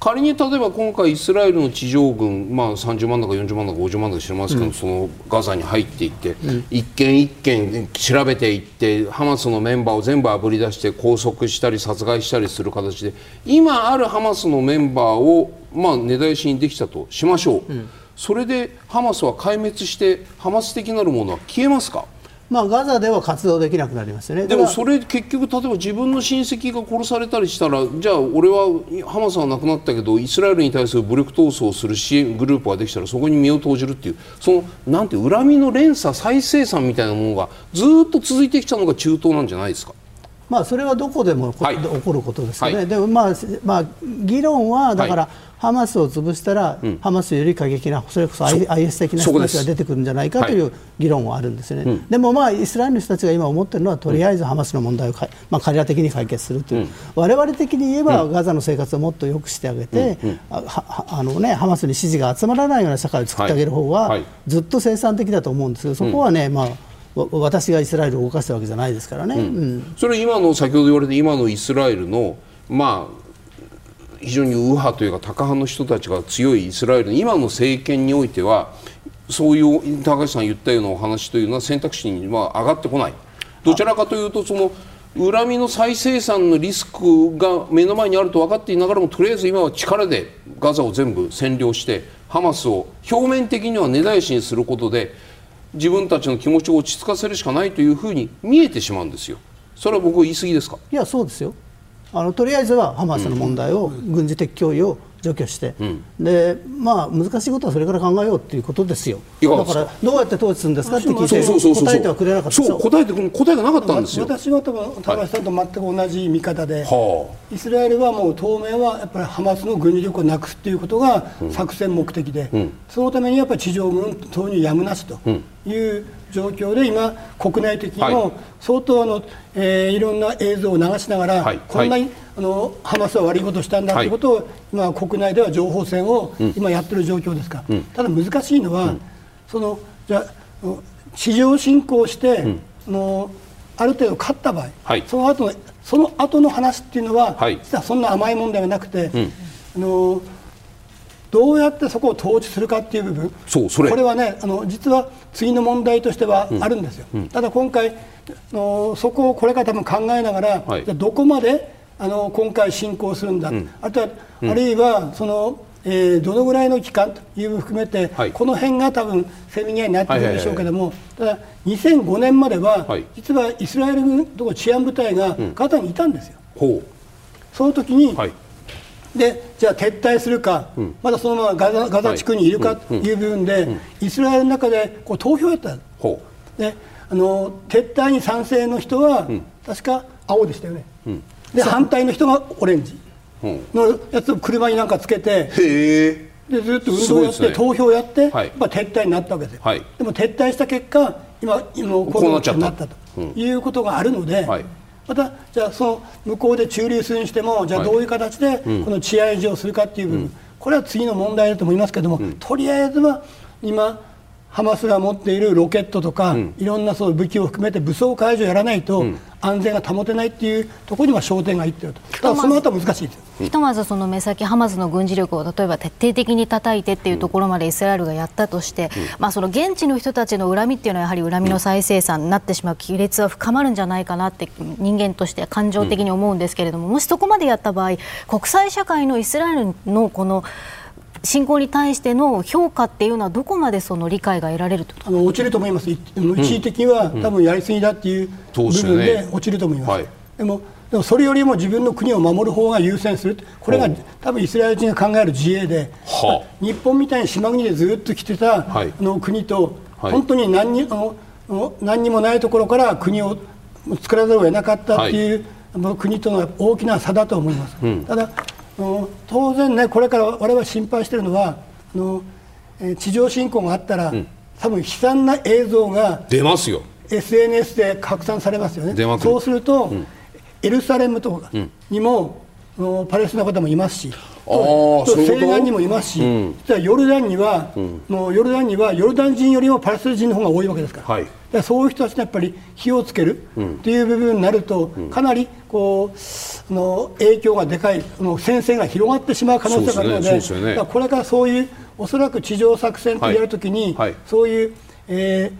仮に例えば今回イスラエルの地上軍、まあ、30万だか40万だか50万だか知りますけど、うん、そのガザに入っていって、うん、一件一件調べていってハマスのメンバーを全部あぶり出して拘束したり殺害したりする形で今あるハマスのメンバーを、まあ、根絶やしにできたとしましょう、うん、それでハマスは壊滅してハマス的なるものは消えますか？まあ、ガザでは活動できなくなりますよね。でもそれ結局例えば自分の親戚が殺されたりしたらじゃあ俺はハマスはなくなったけどイスラエルに対する武力闘争をする支援グループができたらそこに身を投じるっていうそのなんて恨みの連鎖再生産みたいなものがずっと続いてきたのが中東なんじゃないですか？まあ、それはどこでも、はい、起こることですよね、はい、でも、まあまあ、議論はだから、はいハマスを潰したら、うん、ハマスより過激な、それこそ IS 的な人たちが出てくるんじゃないかという議論はあるんですよね、はい、でも、まあ、イスラエルの人たちが今思っているのは、とりあえずハマスの問題をか、まあ、彼ら的に解決するという、われわれ的に言えば、ガザの生活をもっと良くしてあげて、あのね、ハマスに支持が集まらないような社会を作ってあげる方が、ずっと生産的だと思うんですけど、そこはね、まあ、私がイスラエルを動かしたわけじゃないですからね、それ今の先ほど言われた今のイスラエルのまあ非常に右派というかタカ派の人たちが強いイスラエル今の政権においてはそういう高橋さん言ったようなお話というのは選択肢には上がってこない。どちらかというとその恨みの再生産のリスクが目の前にあると分かっていながらもとりあえず今は力でガザを全部占領してハマスを表面的には根絶やしにすることで自分たちの気持ちを落ち着かせるしかないというふうに見えてしまうんですよ。それは僕言い過ぎですか？いやそうですよ。あのとりあえずはハマスの問題を、軍事的脅威を除去して、うん、でまあ、難しいことはそれから考えようということですよ、だからどうやって統治するんですかって聞いて、答えてはくれなかった。そう答えて答えがなかったんですよ。私は多分高橋さんと全く同じ見方で、はい、イスラエルはもう当面はやっぱりハマスの軍事力をなくすということが作戦目的で、うん、そのためにやっぱり地上軍投入やむなしという状況で今、国内的にも相当あの、えー、いろんな映像を流しながら、はい、こんなに、あのハマスは悪いことをしたんだとい。うことを、今、国内では情報戦を今やってる状況ですか。ただ難しいのは、うん、そのじゃ地上侵攻して、うのある程度勝った場合、はい、その後のその後の話っていうのは、はい、実はそんな甘いもんではなくて、あのどうやってそこを統治するかっていう部分。そうそれ。これはねあの実は次の問題としてはあるんですよ、うん。うん、ただ今回のそこをこれから多分考えながら、はい、じゃどこまであの今回進行するんだ、うん、あとは、あるいはその、えー、どのぐらいの期間という含めて、はい、この辺が多分せめぎ合いになってくるでしょうけども、ただ2005年までは、はい、実はイスラエル軍と治安部隊がガザにいたんですよ。その時に、はいでじゃあ撤退するか、うん、まだそのままガザガザ地区にいるかとい。う部分で、イスラエルの中でこう投票やった。であの撤退に賛成の人は、確か青でしたよね、で反対の人がオレンジ。のやつを車になんかつけてでずっと運動やって、ね、投票やって、はい、まあ、撤退になったわけですよ、はい、でも撤退した結果今今こういうことになったということがあるので、はいまたじゃあその向こうで駐留するにしてもじゃあどういう形でこの治安維持をするかっていう部分、これは次の問題だと思いますけども、とりあえずは今ハマスが持っているロケットとか、いろんなそう武器を含めて武装解除をやらないと、安全が保てないっていうところには焦点がいってると、ただその後は難しいですひとまずその目先ハマスの軍事力を例えば徹底的に叩いてっていうところまでイスラエルがやったとして、まあ、その現地の人たちの恨みっていうのはやはり恨みの再生産になってしまう亀裂は深まるんじゃないかなって人間として感情的に思うんですけれども、もしそこまでやった場合国際社会のイスラエルのこの侵攻に対しての評価っていうのはどこまでその理解が得られると？あの落ちると思います、一時的には、多分やりすぎだっていう部分で落ちると思います。はい、でもでもそれよりも自分の国を守る方が優先するこれが多分イスラエル人が考える自衛で、はあ、日本みたいに島国でずっと来てた、はい、の国と、はい、本当に何に何にもないところから国を作らざるを得なかったっていう、はい、国との大きな差だと思います。うん、ただ当然ねこれから我々心配しているのはあの地上侵攻があったら、うん、多分悲惨な映像が出ますよ。SNS で拡散されますよね。そうすると、うん、エルサレムとかにも、うん、パレスチナの方もいますし西岸にもいますし、うん、ヨルダンには、うん、のヨルダンにはヨルダン人よりもパレスチナ人の方が多いわけですから。はい、からそういう人たちにやっぱり火をつけるという部分になると、かなりこうの影響がでかいの戦線が広がってしまう可能性があるので、ね。これからそういうおそらく地上作戦とやるときに、はい。はい、そういう、え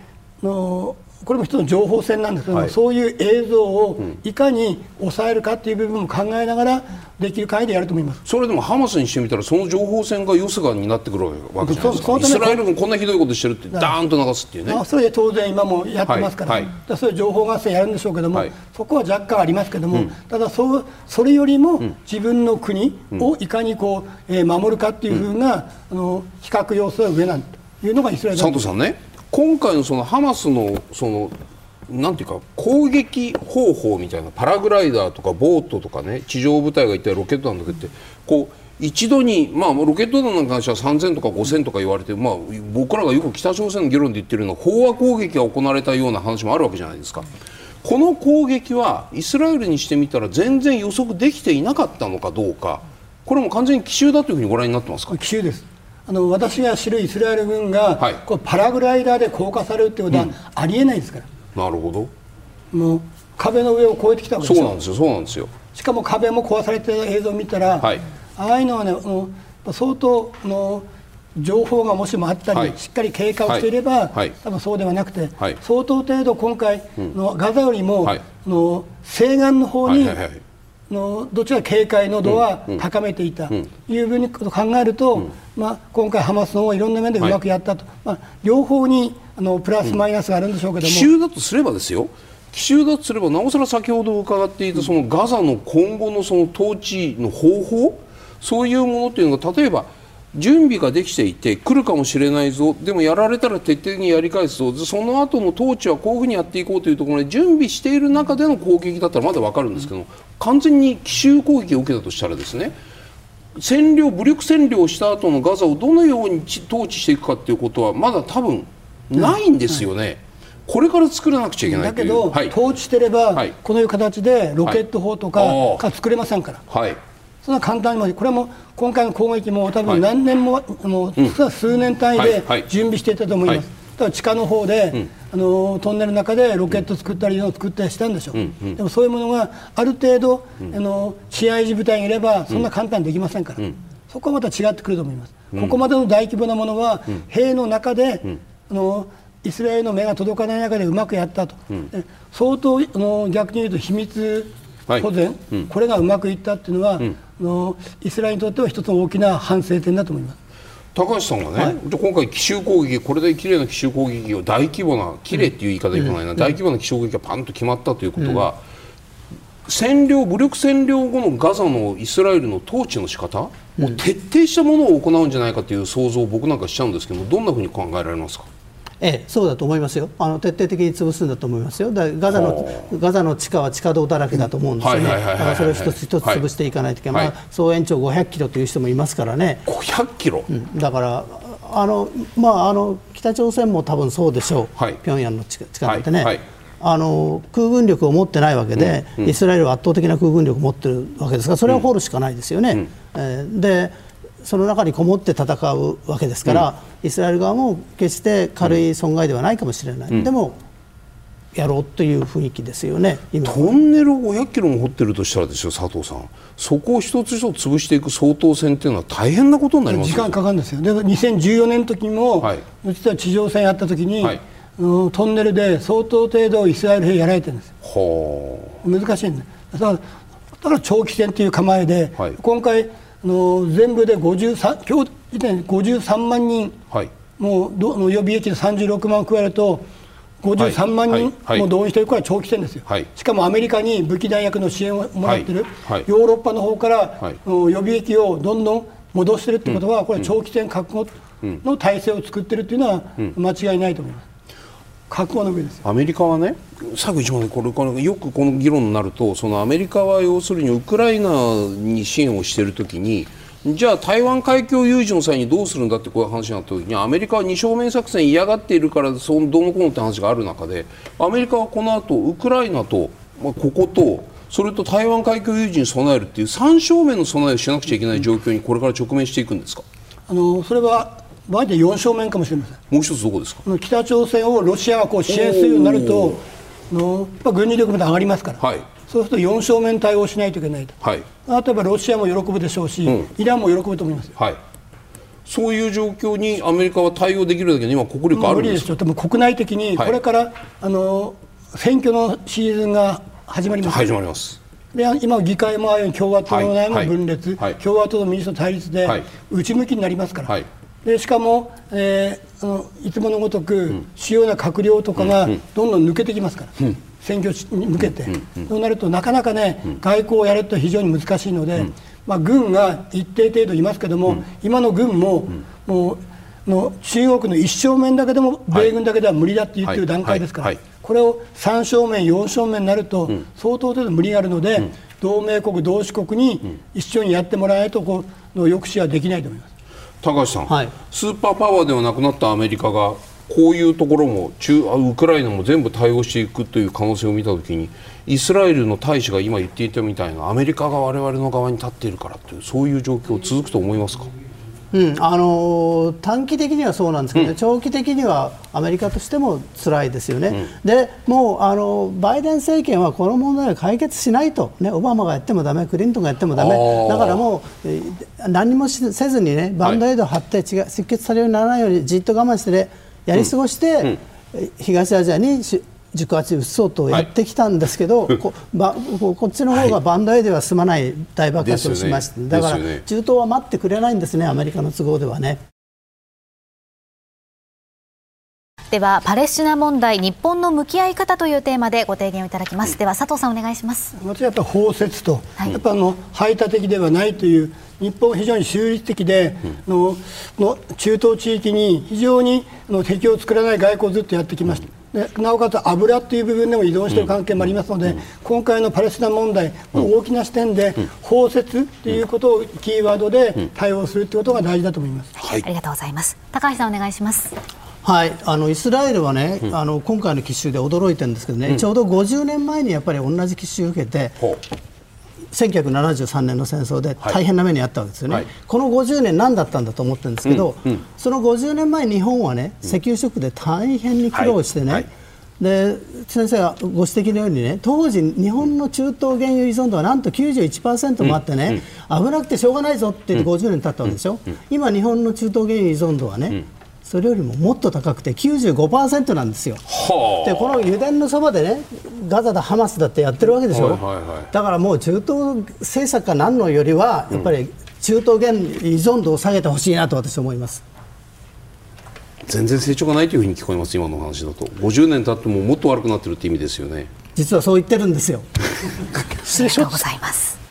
ー、のこれも一つの情報戦なんですけども、はい、そういう映像をいかに抑えるかという部分も考えながらできる限りやると思います。それでもハマスにしてみたらその情報戦がよすがになってくるわけじゃないですか。イスラエルもこんなひどいことしてるってダーンと流すっていうね、まあ、それで当然今もやってますから、はい。はい、そういう情報合戦やるんでしょうけども、はい、そこは若干ありますけども、うん、ただそそれよりも自分の国をいかにこう、えー、守るかっていうふうな、うん、あの比較要素は上なんというのがイスラエル佐藤さんね今回のそのハマスのそのなんていうか攻撃方法みたいなパラグライダーとかボートとかね地上部隊がいたロケット弾だけってこう一度に、まあ、ロケット弾に関しては3000とか5000とか言われて、まあ、僕らがよく北朝鮮の議論で言ってるような飽和攻撃が行われたような話もあるわけじゃないですか。この攻撃はイスラエルにしてみたら全然予測できていなかったのかどうか。これも完全に奇襲だというふうにご覧になってますか？奇襲です。あの私が知るイスラエル軍が、はい、こうパラグライダーで降下されるということはありえないですから。うんなるほど。もう壁の上を越えてきたわけですよ。そうなんですよ。そうなんですよ。しかも壁も壊されてる映像を見たら、はい、ああいうのはね相当の情報がもしもあったり、はい、しっかり経過をしていれば、はい、多分そうではなくて、はい、相当程度、今回のガザよりも、の西岸の方に、のどちら警戒の度は高めていた。というふうに考えると、まあ、今回、ハマスの方いろんな面でうまくやったと、まあ、両方にあのプラスマイナスがあるんでしょうけども。奇襲だとすればですよ。奇襲だとすればなおさら先ほど伺っていたそのガザの今後のその統治の方法？そういうものというのが例えば準備ができていて来るかもしれないぞ。でもやられたら徹底的にやり返すぞ。その後の統治はこういうふうにやっていこうというところで準備している中での攻撃だったらまだ分かるんですけど完全に奇襲攻撃を受けたとしたらですね占領武力占領した後のガザをどのように統治していくかということはまだ多分ないんですよね。はい。これから作らなくちゃいけないだけど、はい、統治してれば、はい、このいう形でロケット砲とかが作れませんから、はい、そんな簡単にも、これも今回の攻撃も多分何年も、もう数年単位で準備していたと思います。だから地下の方で、うん、あのトンネルの中でロケット作ったりの作ったりしたんでしょう、うんうん、でもそういうものがある程度、うん、あの治安維持部隊がいればそんな簡単にできませんから、うん、そこはまた違ってくると思います、ここまでの大規模なものは、兵の中で、あのイスラエルの目が届かない中でうまくやったと、相当あの逆に言うと秘密保全、はい、これがうまくいったっていうのは、うん、のイスラエルにとっては一つの大きな反省点だと思います。高橋さんはね、はい、今回、奇襲攻撃、これで綺麗な奇襲攻撃を大規模な、綺麗っていう言い方よくないな、うん、大規模な奇襲攻撃がパンと決まったということが、うん、占領、武力占領後のガザのイスラエルの統治の仕方、うん、もう徹底したものを行うんじゃないかという想像を僕なんかしちゃうんですけどどんなふうに考えられますか？ええ、そうだと思いますよ、あの徹底的に潰すんだと思いますよ、だガザのガザの地下は地下道だらけだと思うんですよね、だからそれを一つ一つ潰していかないといけない、はい、まあ、総延長500キロという人もいますからね、500キロ、うん、だからあの、まあ、あの北朝鮮も多分そうでしょう、はい、平壌の地下なんてね。はい。あの空軍力を持ってないわけで、うん。うん、イスラエルは圧倒的な空軍力を持ってるわけですからそれは掘るしかないですよね。うん、えー、でその中にこもって戦うわけですから、うん、イスラエル側も決して軽い損害ではないかもしれない、うん、でもやろうという雰囲気ですよねトンネルを500キロも掘ってるとしたらですよ佐藤さん。そこを一つ一つ潰していく総統選っていうのは大変なことになります時間かかるんですよ。で2014年の時も、はい、実は地上戦やった時に、はい、トンネルで相当程度イスラエル兵やられてるんです難しいんだ。だからだから長期戦という構えで、はい、今回の全部で53今日時点で53万人、はい、もうど予備役で36万加えると53万人も動員しているから長期戦ですよ、はい、しかもアメリカに武器弾薬の支援をもらっている、はい、ヨーロッパの方から、予備役をどんどん戻しているということは、これ、長期戦覚悟の体制を作っているというのは間違いないと思います。覚悟の上です。アメリカはね、最後一番これこれよくこの議論になると、そのアメリカは要するにウクライナに支援をしているときに、じゃあ台湾海峡有事の際にどうするんだってこういう話になった時にアメリカは二正面作戦嫌がっているからそのどうのこうのって話がある中でアメリカはこの後ウクライナと、まあ、こことそれと台湾海峡有事に備えるっていう三正面の備えをしなくちゃいけない状況にこれから直面していくんですか？あのそれは場合で4正面かもしれません。もう一つどこですか？北朝鮮をロシアがこう支援するようになるとの軍事力まで上がりますから、はい、そうすると4正面対応しないといけないと、はい、例えばロシアも喜ぶでしょうし、うん、イランも喜ぶと思います。はい、そういう状況にアメリカは対応できるだけに今、国力あるんですか、で国内的にこれから、はい、あの選挙のシーズンが始まります。始まります。で今、議会もああいう共和党の内も分裂、はい、共和党と民主党対立で内向きになりますから、でしかも、えー、あのいつものごとく主要な閣僚とかがどんどん抜けてきますから。うん。選挙に向けて、そうなるとなかなかね、外交をやると非常に難しいので、まあ、軍が一定程度いますけども、今の軍も、もうの中国の一正面だけでも米軍だけでは無理だって言ってる段階ですから、これを3正面、4正面になると、相当程度無理があるので、同盟国、同志国に一緒にやってもらわないとこの抑止はできないと思います高橋さん、はい、スーパーパワーではなくなったアメリカがこういうところも中ウクライナも全部対応していくという可能性を見たときにイスラエルの大使が今言っていたみたいなアメリカが我々の側に立っているからというそういう状況続くと思いますか？うん、あの短期的にはそうなんですけど、ねうん、長期的にはアメリカとしても辛いですよね、うん、でもうあのバイデン政権はこの問題を解決しないと、ね、オバマがやってもだめ、クリントンがやってもだめ、だからもう何もせずに、ね、バンドエイドを貼って、血が出血されるようにならないようにじっと我慢して、ね、やり過ごして、東アジアに軸足移そうとやってきたんですけど、はい、こばこっちの方がバンドエイでは済まない大爆発をしまして、ね、だから中東は待ってくれないんですね、アメリカの都合ではね。ではパレスチナ問題日本の向き合い方というテーマでご提言をいただきます、では佐藤さんお願いします。まずやっぱ包摂と、はい、やっぱあの排他的ではないという日本は非常に中立的で、うん、のの中東地域に非常にの敵を作らない外交をずっとやってきました、でなおかつ油という部分でも依存している関係もありますので、うん、今回のパレスチナ問題、うん、大きな視点で包摂ということをキーワードで対応するということが大事だと思います、はい、ありがとうございます。高橋さんお願いします。はい、あのイスラエルはね、うん、あの今回の奇襲で驚いてるんですけどね、うん、ちょうど50年前にやっぱり同じ奇襲を受けて、1973年の戦争で大変な目にあったわけですよね、はい、この50年、何だったんだと思ってるんですけど、うん。うん、その50年前、日本はね石油ショックで大変に苦労してね、はい。はい、で先生がご指摘のようにね当時、日本の中東原油依存度はなんと91%もあってね、うん。うん、危なくてしょうがないぞって言って50年経ったわけでしょ、うん。うん、今、日本の中東原油依存度はね、それよりももっと高くて95%なんですよ。でこの油田のそばでねガザだハマスだってやってるわけでしょ、はいはいはい、だからもう中東政策か何のよりはやっぱり中東原依存度を下げてほしいなと私は思います。全然成長がないというふうに聞こえます今の話だと。50年経ってももっと悪くなってるって意味ですよね。実はそう言ってるんですよ。失礼します。ありがとうございます